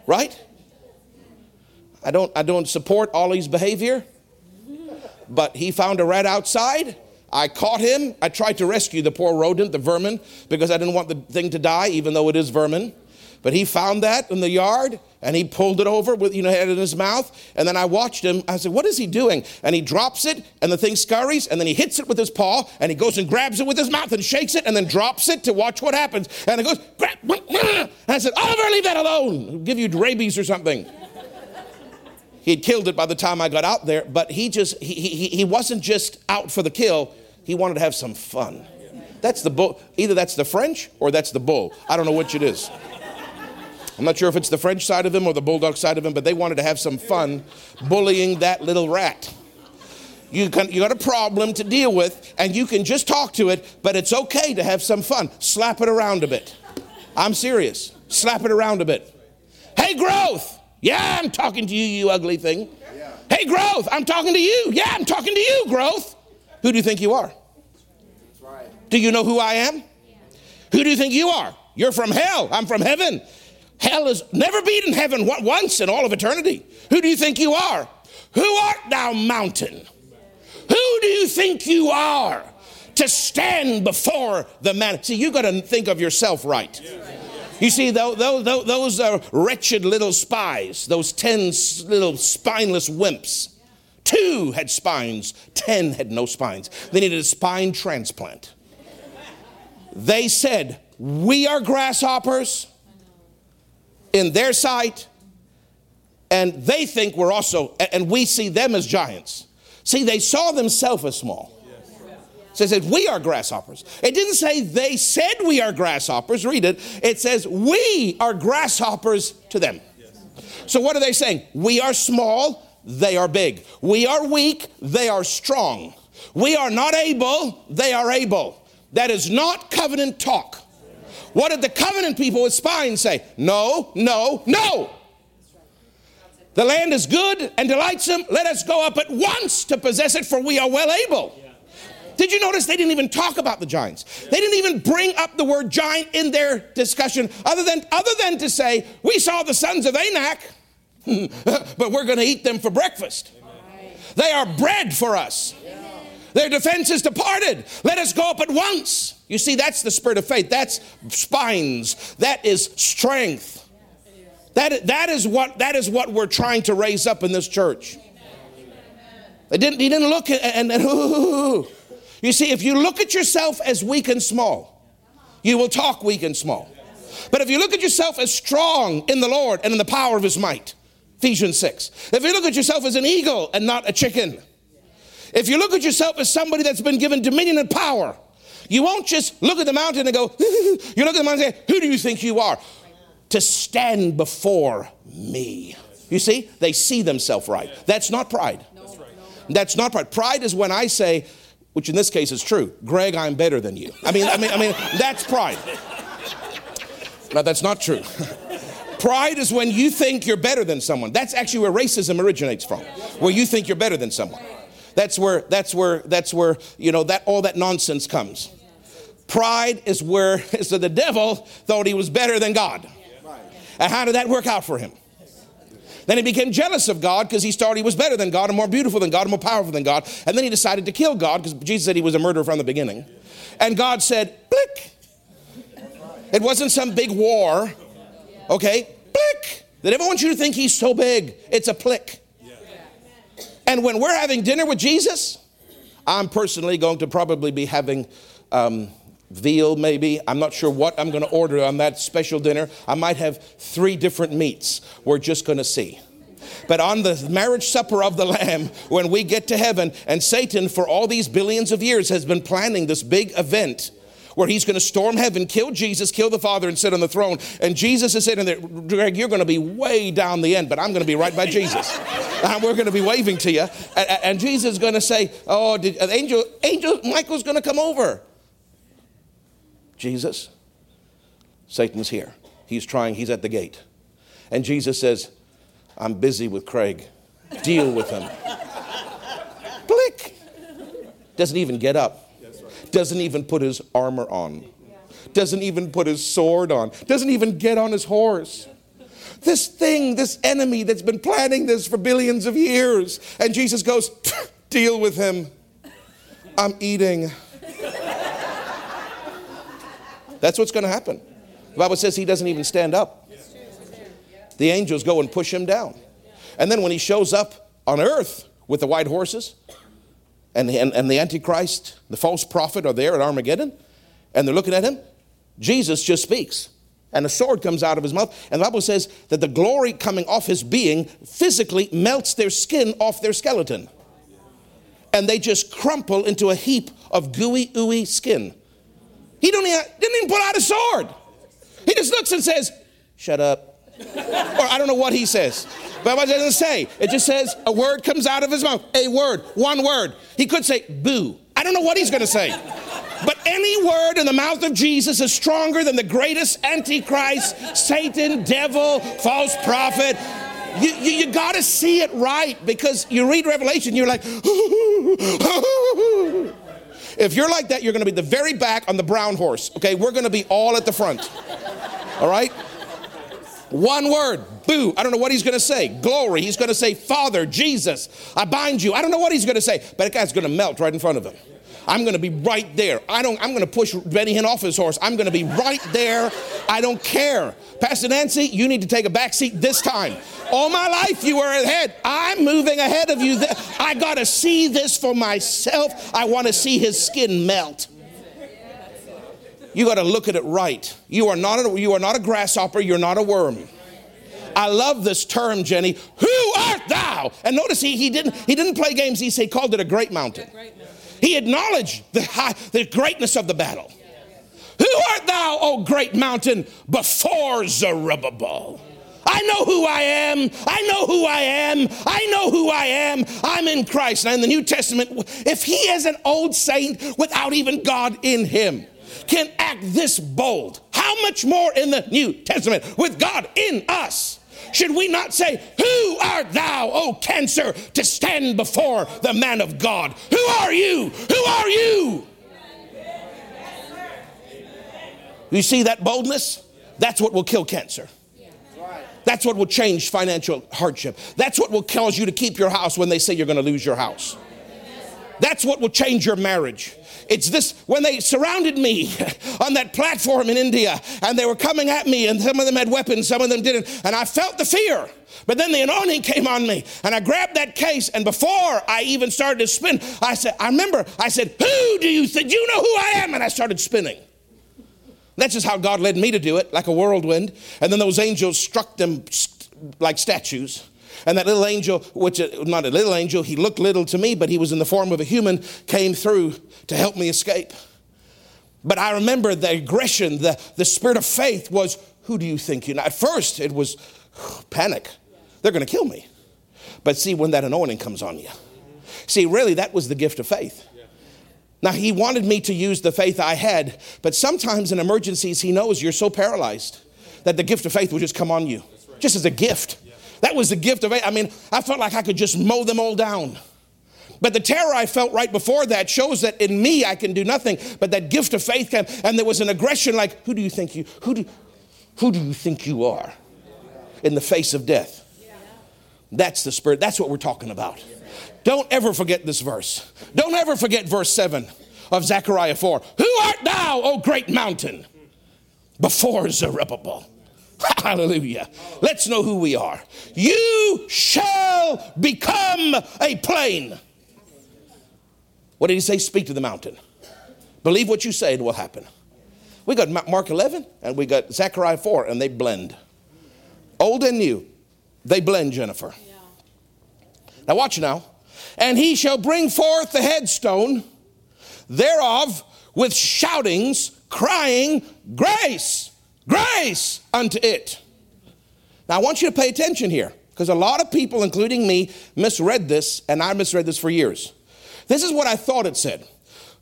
Right? I don't I don't support Ollie's behavior, but he found a rat outside. I caught him. I tried to rescue the poor rodent, the vermin, because I didn't want the thing to die, even though it is vermin. But he found that in the yard and he pulled it over with, you know, had it in his mouth. And then I watched him. I said, What is he doing? And he drops it and the thing scurries and then he hits it with his paw and he goes and grabs it with his mouth and shakes it and then drops it to watch what happens. And it goes, grab, and I said, oh, Oliver, leave that alone. It'll give you rabies or something. He'd killed it by the time I got out there, but he just, he, he, he wasn't just out for the kill. He wanted to have some fun. That's the bull. Either that's the French or that's the bull. I don't know which it is. I'm not sure if it's the French side of him or the bulldog side of him, but they wanted to have some fun bullying that little rat. You, can, you got a problem to deal with, and you can just talk to it, but it's okay to have some fun. Slap it around a bit. I'm serious. Slap it around a bit. Hey, growth. Yeah, I'm talking to you, you ugly thing. Hey, growth. I'm talking to you. Yeah, I'm talking to you, growth. Who do you think you are? Do you know who I am? Who do you think you are? You're from hell. I'm from heaven. Hell has never been in heaven once in all of eternity. Who do you think you are? Who art thou, mountain? Who do you think you are to stand before the man? See, you got to think of yourself right. You see, those, those, those are wretched little spies, those 10 little spineless wimps. Two had spines, 10 had no spines. They needed a spine transplant. They said, We are grasshoppers in their sight, and they think we're also, and we see them as giants. See, they saw themselves as small. So it We are grasshoppers. It didn't say they said we are grasshoppers. Read it. It says, We are grasshoppers to them. So what are they saying? We are small, they are big. We are weak, they are strong. We are not able, they are able. That is not covenant talk. What did the covenant people with spines say? No, no, no. The land is good and delightsome. Let us go up at once to possess it, for we are well able. Did you notice they didn't even talk about the giants? They didn't even bring up the word giant in their discussion, other than, other than to say, We saw the sons of Anak, <laughs> but we're going to eat them for breakfast. They are bread for us. Their defense is departed. Let us go up at once. You see, that's the spirit of faith. That's spines. That is strength. That, that, is what, that is what we're trying to raise up in this church. They didn't, he didn't look at, and, <laughs> you see, if you look at yourself as weak and small, you will talk weak and small. But if you look at yourself as strong in the Lord and in the power of his might, Ephesians 6. If you look at yourself as an eagle and not a chicken, if you look at yourself as somebody that's been given dominion and power, you won't just look at the mountain and go, <laughs> you look at the mountain and say, Who do you think you are? To stand before me. You see, they see themselves right. That's not pride. That's not pride. Pride is when I say, which in this case is true, Greg, I'm better than you. I mean, I mean, I mean, that's pride. But that's not true. <laughs> Pride is when you think you're better than someone. That's actually where racism originates from, where you think you're better than someone. That's where, that's where, that's where, you know, that all that nonsense comes. Pride is where, <laughs> so the devil thought he was better than God. And how did that work out for him? Then he became jealous of God because he thought he was better than God and more beautiful than God and more powerful than God. And then he decided to kill God because Jesus said he was a murderer from the beginning. And God said, Blick. It wasn't some big war. Okay? Blick. The devil wants you to think he's so big. It's a plick. And when we're having dinner with Jesus, I'm personally going to probably be having um, veal, maybe. I'm not sure what I'm going to order on that special dinner. I might have three different meats. We're just going to see. But on the marriage supper of the Lamb, when we get to heaven, and Satan, for all these billions of years, has been planning this big event where he's going to storm heaven, kill Jesus, kill the Father, and sit on the throne. And Jesus is sitting there, Greg, you're going to be way down the end, but I'm going to be right by Jesus. <laughs> and we're going to be waving to you. And, and Jesus is going to say, Oh, did, uh, angel, angel Michael's going to come over. Jesus, Satan's here. He's trying, he's at the gate. And Jesus says, I'm busy with Craig. Deal with him. <laughs> Click. Doesn't even get up. Doesn't even put his armor on. Doesn't even put his sword on. Doesn't even get on his horse. This thing, this enemy that's been planning this for billions of years. And Jesus goes, Deal with him. I'm eating. That's what's going to happen. The Bible says he doesn't even stand up. The angels go and push him down. And then when he shows up on earth with the white horses and the, and, and the Antichrist, the false prophet are there at Armageddon, and they're looking at him, Jesus just speaks. And a sword comes out of his mouth. And the Bible says that the glory coming off his being physically melts their skin off their skeleton. And they just crumple into a heap of gooey, ooey skin. He don't even, didn't even pull out a sword. He just looks and says, Shut up. Or I don't know what he says. But what doesn't say. It just says a word comes out of his mouth. A word, one word. He could say boo. I don't know what he's going to say. But any word in the mouth of Jesus is stronger than the greatest antichrist, Satan, devil, false prophet. You, you, you got to see it right because you read Revelation, you're like, <laughs> if you're like that, you're going to be the very back on the brown horse. Okay, we're going to be all at the front. All right? One word, boo. I don't know what he's going to say. Glory. He's going to say, Father, Jesus, I bind you. I don't know what he's going to say, but that guy's going to melt right in front of him. I'm going to be right there. I don't, I'm going to push Benny Hinn off his horse. I'm going to be right there. I don't care. Pastor Nancy, you need to take a back seat this time. All my life you were ahead. I'm moving ahead of you. I got to see this for myself. I want to see his skin melt. You got to look at it right. You are not a, you are not a grasshopper, you're not a worm. I love this term, Jenny. Who art thou? And notice he, he didn't he didn't play games. He said called it a great mountain. He acknowledged the high, the greatness of the battle. Who art thou, O great mountain, before Zerubbabel? I know who I am. I know who I am. I know who I am. I'm in Christ. Now, in the New Testament, if he is an old saint without even God in him, can act this bold, how much more in the New Testament with God in us? Should we not say, Who art thou, O cancer, to stand before the man of God? Who are you? Who are you? You see that boldness? That's what will kill cancer. That's what will change financial hardship. That's what will cause you to keep your house when they say you're going to lose your house. That's what will change your marriage. It's this when they surrounded me <laughs> on that platform in India and they were coming at me, and some of them had weapons, some of them didn't, and I felt the fear. But then the anointing came on me, and I grabbed that case, and before I even started to spin, I said, I remember, I said, Who do you think? You know who I am? And I started spinning. That's just how God led me to do it, like a whirlwind. And then those angels struck them like statues. And that little angel, which uh, not a little angel, he looked little to me, but he was in the form of a human, came through to help me escape. But I remember the aggression, the, the spirit of faith was, who do you think you know? At first, it was <sighs> panic. They're going to kill me. But see, when that anointing comes on you, see, really, that was the gift of faith. Now, he wanted me to use the faith I had, but sometimes in emergencies, he knows you're so paralyzed that the gift of faith will just come on you, just as a gift. That was the gift of. I mean, I felt like I could just mow them all down. But the terror I felt right before that shows that in me I can do nothing. But that gift of faith came, and there was an aggression like, who do you think you, who do, who do you think you are in the face of death? That's the spirit. That's what we're talking about. Don't ever forget this verse. Don't ever forget verse 7 of Zechariah 4. Who art thou, O great mountain? Before Zerubbabel. <coughs> Hallelujah. Let's know who we are. You shall become a plain. What did he say? Speak to the mountain. Believe what you say, it will happen. We got Mark 11 and we got Zechariah 4, and they blend. Old and new, they blend, Jennifer. Now, watch now. And he shall bring forth the headstone thereof with shoutings, crying, Grace, grace unto it. Now, I want you to pay attention here because a lot of people, including me, misread this, and I misread this for years. This is what I thought it said.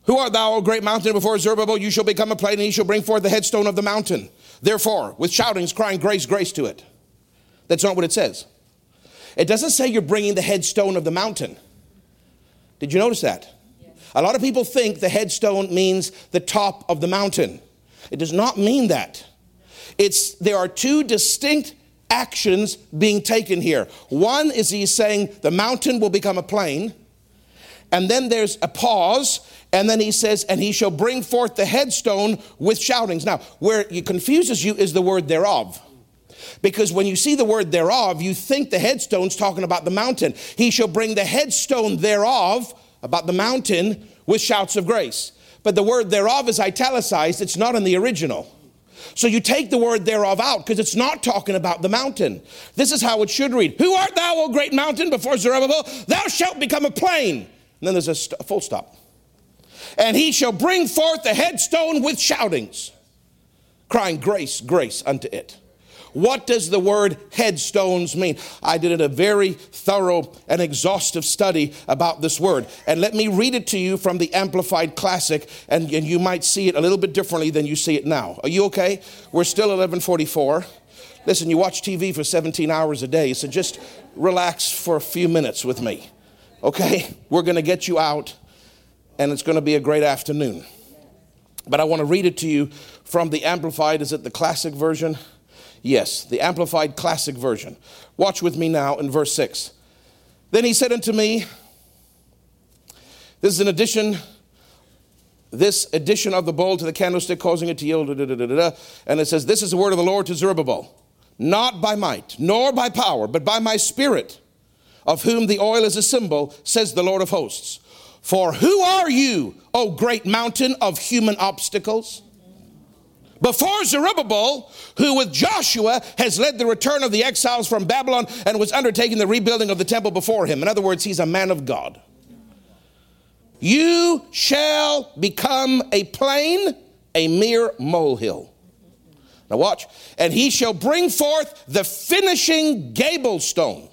Who art thou, O great mountain? Before Zerubbabel, you shall become a plain, and he shall bring forth the headstone of the mountain. Therefore, with shoutings, crying, Grace, grace to it. That's not what it says. It doesn't say you're bringing the headstone of the mountain. Did you notice that? Yes. A lot of people think the headstone means the top of the mountain. It does not mean that. It's there are two distinct actions being taken here. One is he's saying the mountain will become a plain, and then there's a pause, and then he says, and he shall bring forth the headstone with shoutings. Now, where it confuses you is the word thereof. Because when you see the word thereof, you think the headstone's talking about the mountain. He shall bring the headstone thereof, about the mountain, with shouts of grace. But the word thereof is italicized, it's not in the original. So you take the word thereof out because it's not talking about the mountain. This is how it should read Who art thou, O great mountain, before Zerubbabel? Thou shalt become a plain. And then there's a, st- full stop. And he shall bring forth the headstone with shoutings, crying, Grace, grace unto it. What does the word headstones mean? I did a very thorough and exhaustive study about this word. And let me read it to you from the Amplified Classic, and, and you might see it a little bit differently than you see it now. Are you okay? We're still 1144. Listen, you watch TV for 17 hours a day, so just relax for a few minutes with me. Okay? We're going to get you out, and it's going to be a great afternoon. But I want to read it to you from the Amplified. Is it the classic version? Yes, the Amplified Classic Version. Watch with me now in verse 6. Then he said unto me, This is an addition, this addition of the bowl to the candlestick, causing it to yield. Da, da, da, and it says, This is the word of the Lord to Zerubbabel, not by might, nor by power, but by my spirit, of whom the oil is a symbol, says the Lord of hosts. For who are you, O great mountain of human obstacles? Before Zerubbabel, who with Joshua has led the return of the exiles from Babylon and was undertaking the rebuilding of the temple before him. In other words, he's a man of God. You shall become a plain, a mere molehill. Now watch. And he shall bring forth the finishing gable stone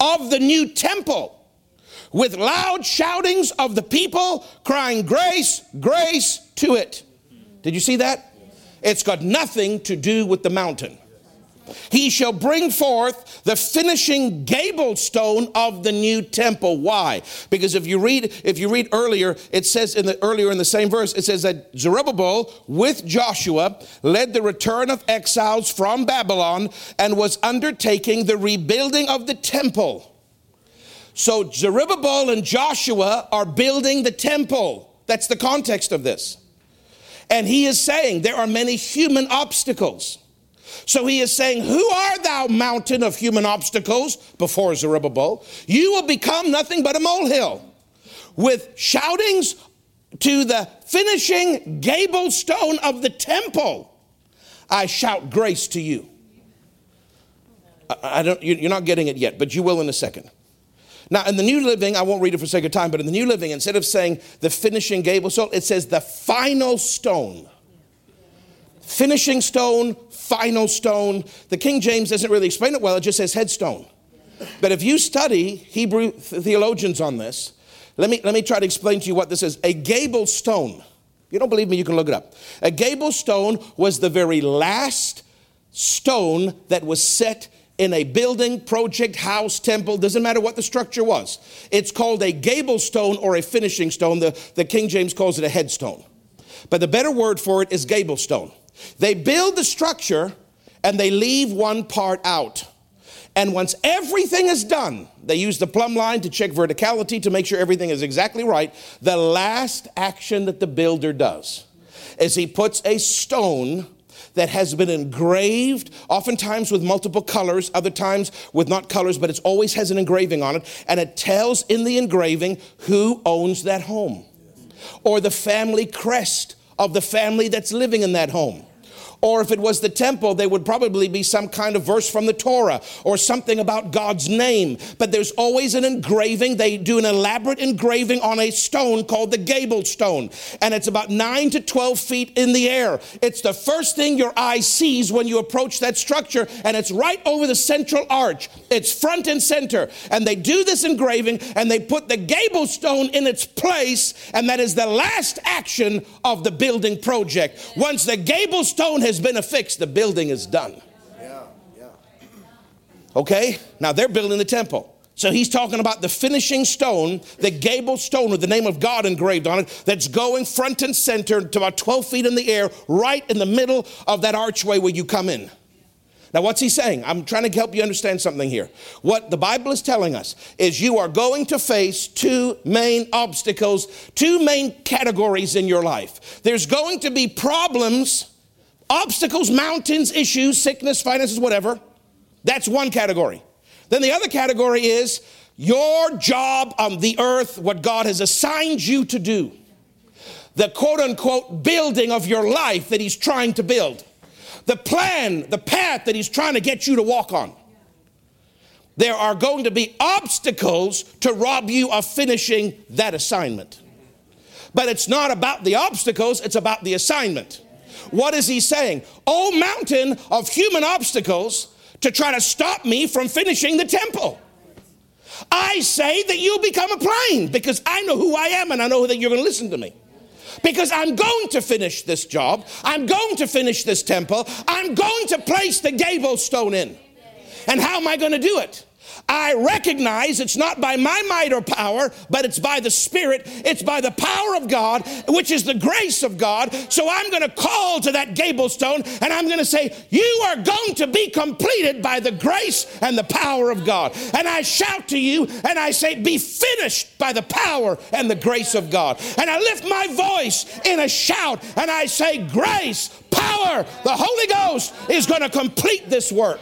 of the new temple with loud shoutings of the people crying, Grace, grace to it. Did you see that? It's got nothing to do with the mountain. He shall bring forth the finishing gable stone of the new temple. Why? Because if you read, if you read earlier, it says in the earlier in the same verse, it says that Zerubbabel with Joshua led the return of exiles from Babylon and was undertaking the rebuilding of the temple. So Zerubbabel and Joshua are building the temple. That's the context of this. And he is saying there are many human obstacles. So he is saying, Who art thou, mountain of human obstacles? Before Zerubbabel, you will become nothing but a molehill. With shoutings to the finishing gable stone of the temple, I shout grace to you. I, don't, you're not getting it yet, but you will in a second. Now, in the New Living, I won't read it for sake of time, but in the New Living, instead of saying the finishing gable stone, it says the final stone. Finishing stone, final stone. The King James doesn't really explain it well, it just says headstone. But if you study Hebrew theologians on this, let me, let me try to explain to you what this is. A gable stone, you don't believe me, you can look it up. A gable stone was the very last stone that was set in a building, project, house, temple, doesn't matter what the structure was. It's called a gable stone or a finishing stone. The, the King James calls it a headstone. But the better word for it is gable stone. They build the structure and they leave one part out. And once everything is done, they use the plumb line to check verticality to make sure everything is exactly right. The last action that the builder does is he puts a stone that has been engraved, oftentimes with multiple colors, other times with not colors, but it always has an engraving on it. And it tells in the engraving who owns that home or the family crest of the family that's living in that home Or if it was the temple, there would probably be some kind of verse from the Torah or something about God's name. But there's always an engraving. They do an elaborate engraving on a stone called the gable stone. And it's about 9 to 12 feet in the air. It's the first thing your eye sees when you approach that structure, and it's right over the central arch. It's front and center. And they do this engraving and they put the gable stone in its place, and that is the last action of the building project. Once the gable stone has been affixed, the building is done. Yeah, yeah. Okay? Now they're building the temple. So he's talking about the finishing stone, the gable stone with the name of God engraved on it, that's going front and center to about 12 feet in the air, right in the middle of that archway where you come in. Now, what's he saying? I'm trying to help you understand something here. What the Bible is telling us is you are going to face two main obstacles, two main categories in your life. There's going to be problems, obstacles, mountains, issues, sickness, finances, whatever. That's one category. Then the other category is your job on the earth, what God has assigned you to do. The quote unquote building of your life that He's trying to build the plan, the path that He's trying to get you to walk on. There are going to be obstacles to rob you of finishing that assignment. But it's not about the obstacles, it's about the assignment. What is he saying? Oh, mountain of human obstacles to try to stop me from finishing the temple. I say that you become a plain because I know who I am and I know that you're going to listen to me because I'm going to finish this job. I'm going to finish this temple. I'm going to place the gable stone in. And how am I going to do it? I recognize it's not by my might or power, but it's by the Spirit. It's by the power of God, which is the grace of God. So I'm going to call to that gable stone and I'm going to say, You are going to be completed by the grace and the power of God. And I shout to you and I say, Be finished by the power and the grace of God. And I lift my voice in a shout and I say, Grace, power, the Holy Ghost is going to complete this work.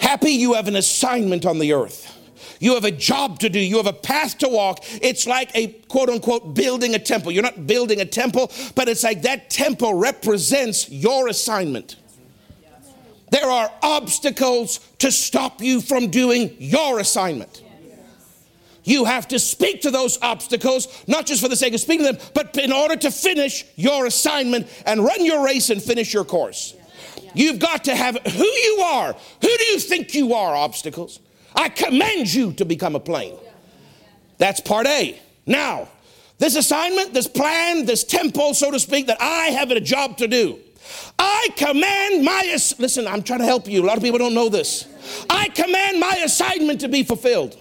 Happy you have an assignment on the earth. You have a job to do. You have a path to walk. It's like a quote unquote building a temple. You're not building a temple, but it's like that temple represents your assignment. There are obstacles to stop you from doing your assignment. You have to speak to those obstacles, not just for the sake of speaking to them, but in order to finish your assignment and run your race and finish your course. You've got to have who you are. Who do you think you are, obstacles? I command you to become a plain. That's part A. Now, this assignment, this plan, this temple, so to speak, that I have a job to do. I command my, listen, I'm trying to help you. A lot of people don't know this. I command my assignment to be fulfilled.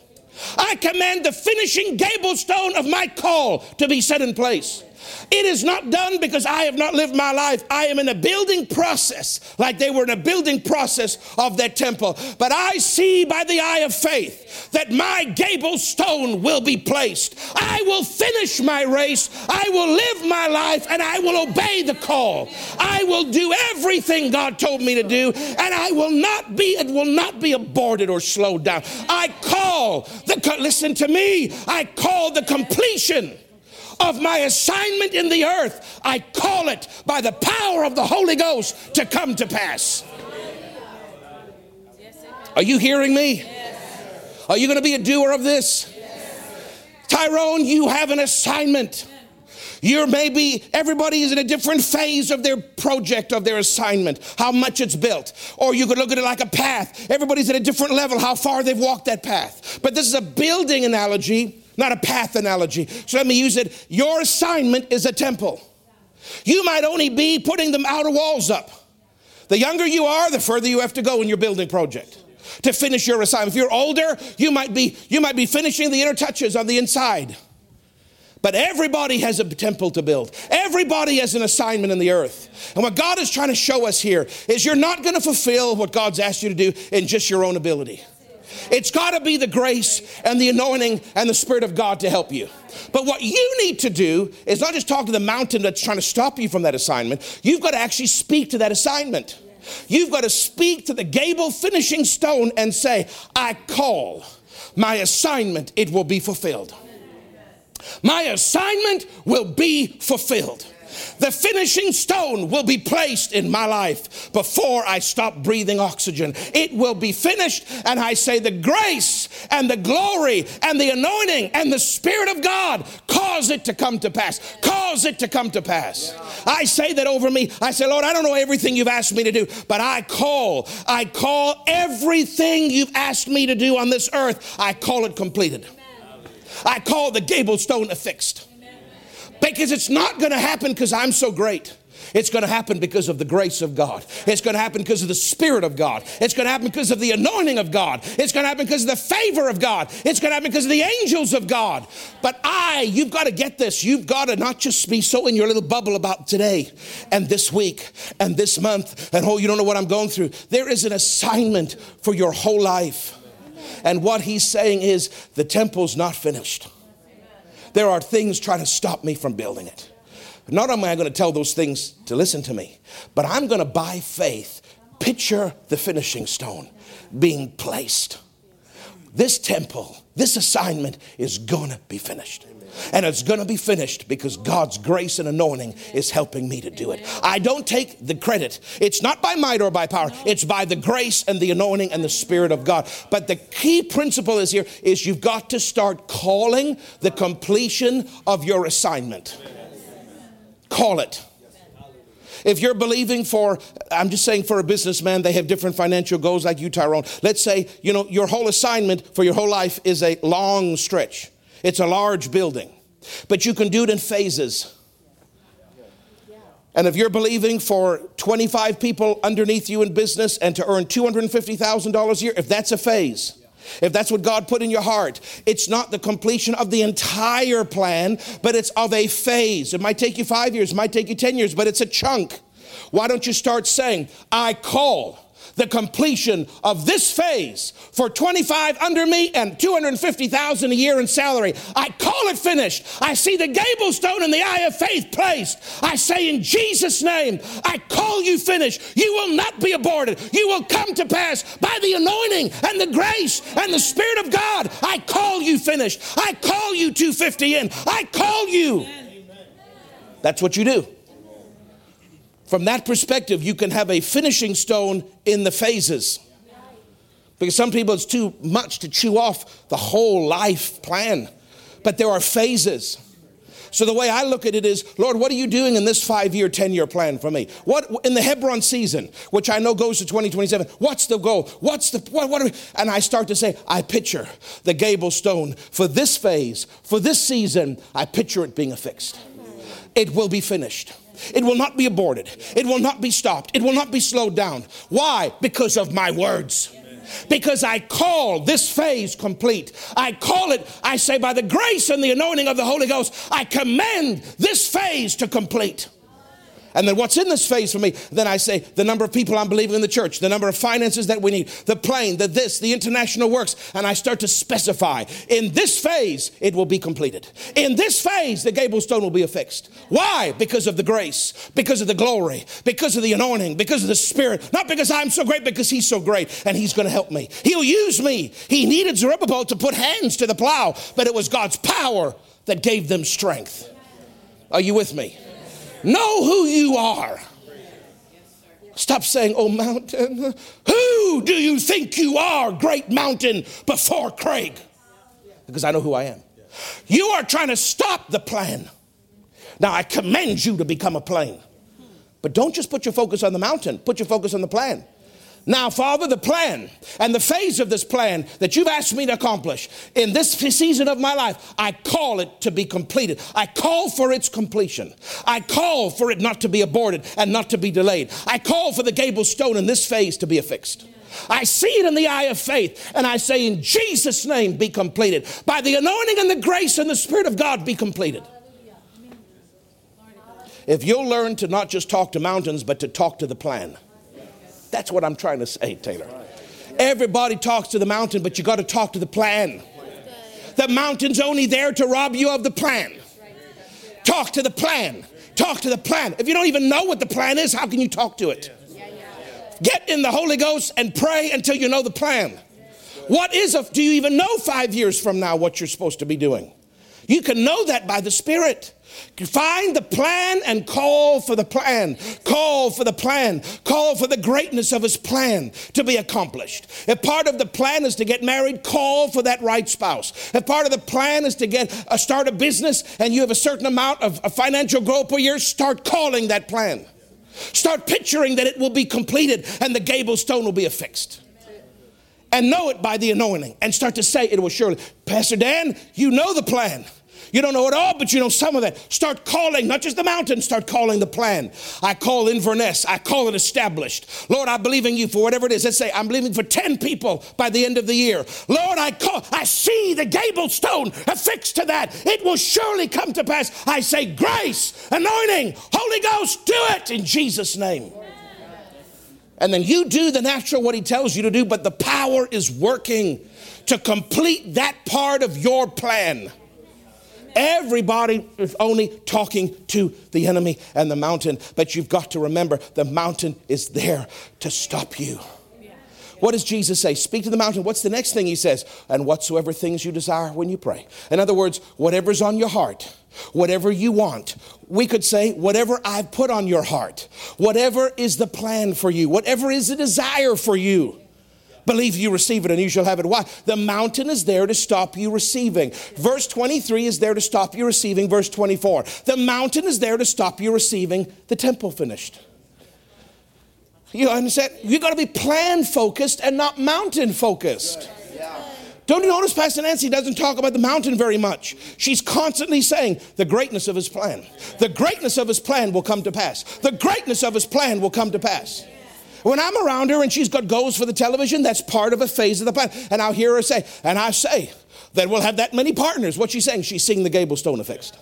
I command the finishing gable stone of my call to be set in place. It is not done because I have not lived my life. I am in a building process, like they were in a building process of that temple. But I see by the eye of faith that my gable stone will be placed. I will finish my race. I will live my life and I will obey the call. I will do everything God told me to do and I will not be, it will not be aborted or slowed down. I call the, listen to me, I call the completion of my assignment in the earth, I call it by the power of the Holy Ghost to come to pass. Are you hearing me? Are you going to be a doer of this? Tyrone, you have an assignment. You're maybe, everybody is in a different phase of their project, of their assignment, how much it's built. Or you could look at it like a path. Everybody's at a different level, how far they've walked that path. But this is a building analogy not a path analogy. So let me use it. Your assignment is a temple. You might only be putting the outer walls up. The younger you are, the further you have to go in your building project to finish your assignment. If you're older, you might be you might be finishing the inner touches on the inside. But everybody has a temple to build. Everybody has an assignment in the earth. And what God is trying to show us here is you're not going to fulfill what God's asked you to do in just your own ability. It's got to be the grace and the anointing and the Spirit of God to help you. But what you need to do is not just talk to the mountain that's trying to stop you from that assignment, you've got to actually speak to that assignment. You've got to speak to the gable finishing stone and say, I call my assignment, it will be fulfilled. My assignment will be fulfilled. The finishing stone will be placed in my life before I stop breathing oxygen. It will be finished, and I say, the grace and the glory and the anointing and the Spirit of God cause it to come to pass. Cause it to come to pass. I say that over me. I say, Lord, I don't know everything you've asked me to do, but I call, I call everything you've asked me to do on this earth, I call it completed. I call the gable stone affixed. Because it's not going to happen because I'm so great. It's going to happen because of the grace of God. It's going to happen because of the Spirit of God. It's going to happen because of the anointing of God. It's going to happen because of the favor of God. It's going to happen because of the angels of God. But I, you've got to get this. You've got to not just be so in your little bubble about today and this week and this month and oh, you don't know what I'm going through. There is an assignment for your whole life. And what he's saying is the temple's not finished. There are things trying to stop me from building it. Not only am I going to tell those things to listen to me, but I'm going to, by faith, picture the finishing stone being placed. This temple, this assignment is going to be finished. And it's going to be finished because God's grace and anointing is helping me to do it. I don't take the credit. It's not by might or by power. It's by the grace and the anointing and the Spirit of God. But the key principle is here is you've got to start calling the completion of your assignment. Call it. If you're believing for, I'm just saying for a businessman, they have different financial goals like you, Tyrone. Let's say, you know, your whole assignment for your whole life is a long stretch. It's a large building, but you can do it in phases. And if you're believing for 25 people underneath you in business and to earn $250,000 a year, if that's a phase, if that's what God put in your heart, it's not the completion of the entire plan, but it's of a phase. It might take you five years, it might take you 10 years, but it's a chunk. Why don't you start saying, I call the completion of this phase for 25 under me and 250,000 a year in salary. I call it finished. I see the gable stone in the eye of faith placed. I say in Jesus' name, I call you finished. You will not be aborted. You will come to pass by the anointing and the grace and the Spirit of God. I call you finished. I call you 250 in. I call you. That's what you do. From that perspective, you can have a finishing stone in the phases. Because some people, it's too much to chew off the whole life plan. But there are phases. So the way I look at it is, Lord, what are you doing in this five year, 10 year plan for me? What in the Hebron season, which I know goes to 2027, what's the goal? What's the, what, what we, and I start to say, I picture the gable stone for this phase, for this season, I picture it being affixed. It will be finished. It will not be aborted. It will not be stopped. It will not be slowed down. Why? Because of my words. Because I call this phase complete. I call it, I say, by the grace and the anointing of the Holy Ghost, I command this phase to complete. And then what's in this phase for me? Then I say the number of people I'm believing in the church, the number of finances that we need, the plane, the this, the international works. And I start to specify in this phase, it will be completed. In this phase, the gable stone will be affixed. Why? Because of the grace, because of the glory, because of the anointing, because of the spirit. Not because I'm so great, because he's so great and he's going to help me. He'll use me. He needed Zerubbabel to put hands to the plow, but it was God's power that gave them strength. Are you with me? Know who you are. Stop saying, Oh, mountain. Who do you think you are, great mountain, before Craig? Because I know who I am. You are trying to stop the plan. Now, I commend you to become a plain. But don't just put your focus on the mountain, put your focus on the plan. Now, Father, the plan and the phase of this plan that you've asked me to accomplish in this season of my life, I call it to be completed. I call for its completion. I call for it not to be aborted and not to be delayed. I call for the gable stone in this phase to be affixed. I see it in the eye of faith, and I say, In Jesus' name, be completed. By the anointing and the grace and the Spirit of God, be completed. If you'll learn to not just talk to mountains, but to talk to the plan that's what I'm trying to say, Taylor. Everybody talks to the mountain, but you got to talk to the plan. The mountain's only there to rob you of the plan. Talk to the plan. Talk to the plan. If you don't even know what the plan is, how can you talk to it? Get in the Holy Ghost and pray until you know the plan. What is a, do you even know five years from now what you're supposed to be doing? You can know that by the Spirit. Find the plan and call for the plan. Call for the plan. Call for the greatness of his plan to be accomplished. If part of the plan is to get married, call for that right spouse. If part of the plan is to get uh, start a business and you have a certain amount of, of financial growth per year, start calling that plan. Start picturing that it will be completed and the gable stone will be affixed and know it by the anointing and start to say it will surely. Pastor Dan, you know the plan. You don't know it all, but you know some of it. Start calling, not just the mountain, start calling the plan. I call Inverness. I call it established. Lord, I believe in you for whatever it is. Let's say I'm believing for 10 people by the end of the year. Lord, I call, I see the gable stone affixed to that. It will surely come to pass. I say grace, anointing, Holy Ghost, do it in Jesus' name. And then you do the natural what he tells you to do, but the power is working to complete that part of your plan. Everybody is only talking to the enemy and the mountain, but you've got to remember the mountain is there to stop you. What does Jesus say? Speak to the mountain. What's the next thing he says? And whatsoever things you desire when you pray. In other words, whatever's on your heart, whatever you want. We could say, whatever I've put on your heart, whatever is the plan for you, whatever is the desire for you. Believe you receive it and you shall have it. Why? The mountain is there to stop you receiving. Verse 23 is there to stop you receiving. Verse 24. The mountain is there to stop you receiving the temple finished. You understand? You got to be plan focused and not mountain focused. Don't you notice Pastor Nancy doesn't talk about the mountain very much? She's constantly saying the greatness of his plan. The greatness of his plan will come to pass. The greatness of his plan will come to pass. When I'm around her and she's got goals for the television, that's part of a phase of the plan. And I'll hear her say, and I say that we'll have that many partners. What's she saying? She's seeing the gable stone affixed.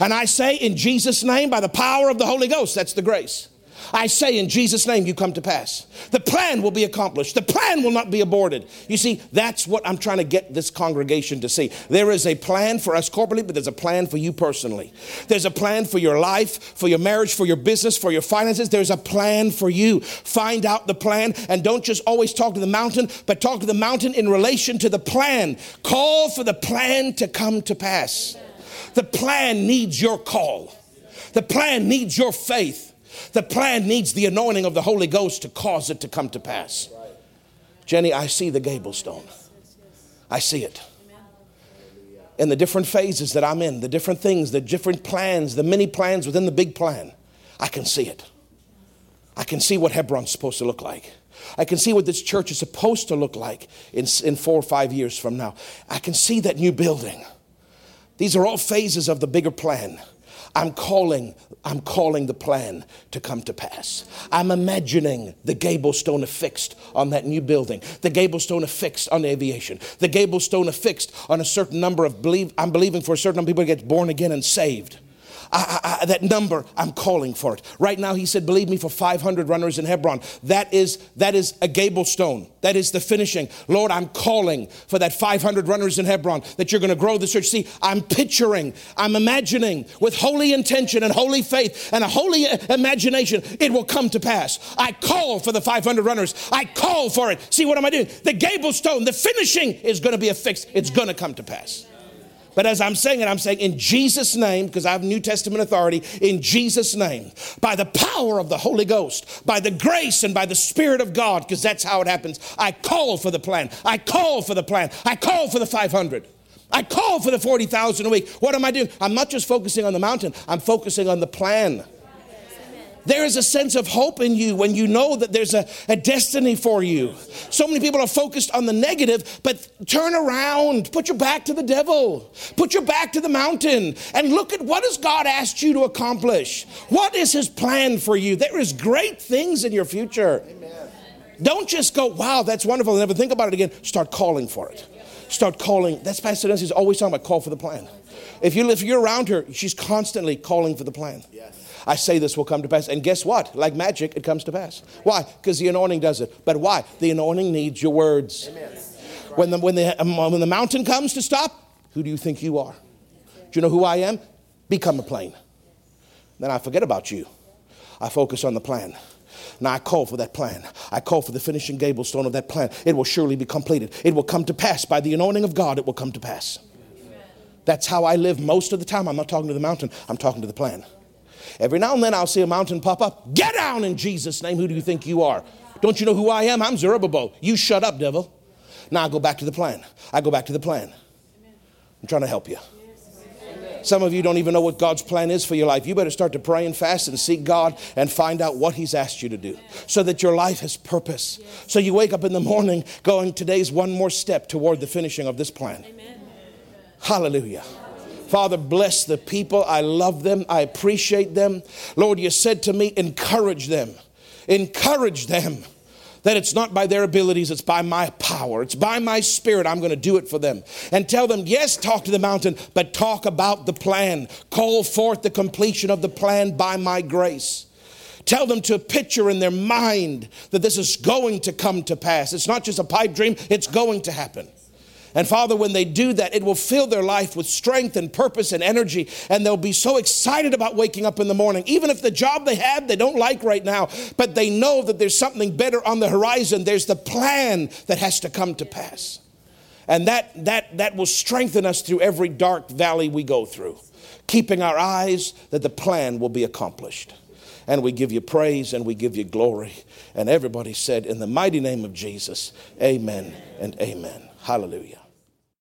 And I say in Jesus' name, by the power of the Holy Ghost, that's the grace. I say in Jesus' name, you come to pass. The plan will be accomplished. The plan will not be aborted. You see, that's what I'm trying to get this congregation to see. There is a plan for us corporately, but there's a plan for you personally. There's a plan for your life, for your marriage, for your business, for your finances. There's a plan for you. Find out the plan and don't just always talk to the mountain, but talk to the mountain in relation to the plan. Call for the plan to come to pass. The plan needs your call. The plan needs your faith. The plan needs the anointing of the Holy Ghost to cause it to come to pass. Jenny, I see the gable stone. I see it. In the different phases that I'm in, the different things, the different plans, the many plans within the big plan, I can see it. I can see what Hebron's supposed to look like. I can see what this church is supposed to look like in, in four or five years from now. I can see that new building. These are all phases of the bigger plan. I'm calling, I'm calling the plan to come to pass. I'm imagining the gable stone affixed on that new building, the gable stone affixed on aviation, the gable stone affixed on a certain number of believe. I'm believing for a certain number of people to get born again and saved. I, I, that number, I'm calling for it. Right now, he said, believe me, for 500 runners in Hebron. That is, that is a gable stone. That is the finishing. Lord, I'm calling for that 500 runners in Hebron that you're going to grow the church. See, I'm picturing, I'm imagining with holy intention and holy faith and a holy imagination, it will come to pass. I call for the 500 runners. I call for it. See, what am I doing? The gable stone, the finishing is going to be affixed. It's going to come to pass. But as I'm saying it, I'm saying in Jesus' name, because I have New Testament authority, in Jesus' name, by the power of the Holy Ghost, by the grace and by the Spirit of God, because that's how it happens. I call for the plan. I call for the plan. I call for the 500. I call for the 40,000 a week. What am I doing? I'm not just focusing on the mountain, I'm focusing on the plan. There is a sense of hope in you when you know that there's a, a destiny for you. So many people are focused on the negative, but turn around, put your back to the devil, put your back to the mountain, and look at what has God asked you to accomplish. What is His plan for you? There is great things in your future. Amen. Don't just go, wow, that's wonderful, and never think about it again. Start calling for it. Start calling. That's Pastor Nancy's always talking about call for the plan. If you if you're around her, she's constantly calling for the plan. Yes. I say this will come to pass. And guess what? Like magic, it comes to pass. Why? Because the anointing does it. But why? The anointing needs your words. Amen. When the, when, the, um, when the mountain comes to stop, who do you think you are? Do you know who I am? Become a plain. Then I forget about you. I focus on the plan. Now I call for that plan. I call for the finishing gable stone of that plan. It will surely be completed. It will come to pass. By the anointing of God, it will come to pass. That's how I live most of the time. I'm not talking to the mountain, I'm talking to the plan. Every now and then I'll see a mountain pop up. Get down in Jesus' name. Who do you think you are? Don't you know who I am? I'm Zerubbabel. You shut up, devil. Now I go back to the plan. I go back to the plan. I'm trying to help you. Some of you don't even know what God's plan is for your life. You better start to pray and fast and seek God and find out what He's asked you to do so that your life has purpose. So you wake up in the morning going, Today's one more step toward the finishing of this plan. Amen. Hallelujah. Father, bless the people. I love them. I appreciate them. Lord, you said to me, encourage them. Encourage them that it's not by their abilities, it's by my power. It's by my spirit. I'm going to do it for them. And tell them, yes, talk to the mountain, but talk about the plan. Call forth the completion of the plan by my grace. Tell them to picture in their mind that this is going to come to pass. It's not just a pipe dream, it's going to happen. And Father, when they do that, it will fill their life with strength and purpose and energy, and they'll be so excited about waking up in the morning. Even if the job they have they don't like right now, but they know that there's something better on the horizon, there's the plan that has to come to pass. And that, that, that will strengthen us through every dark valley we go through, keeping our eyes that the plan will be accomplished. And we give you praise and we give you glory. And everybody said, In the mighty name of Jesus, amen and amen. Hallelujah.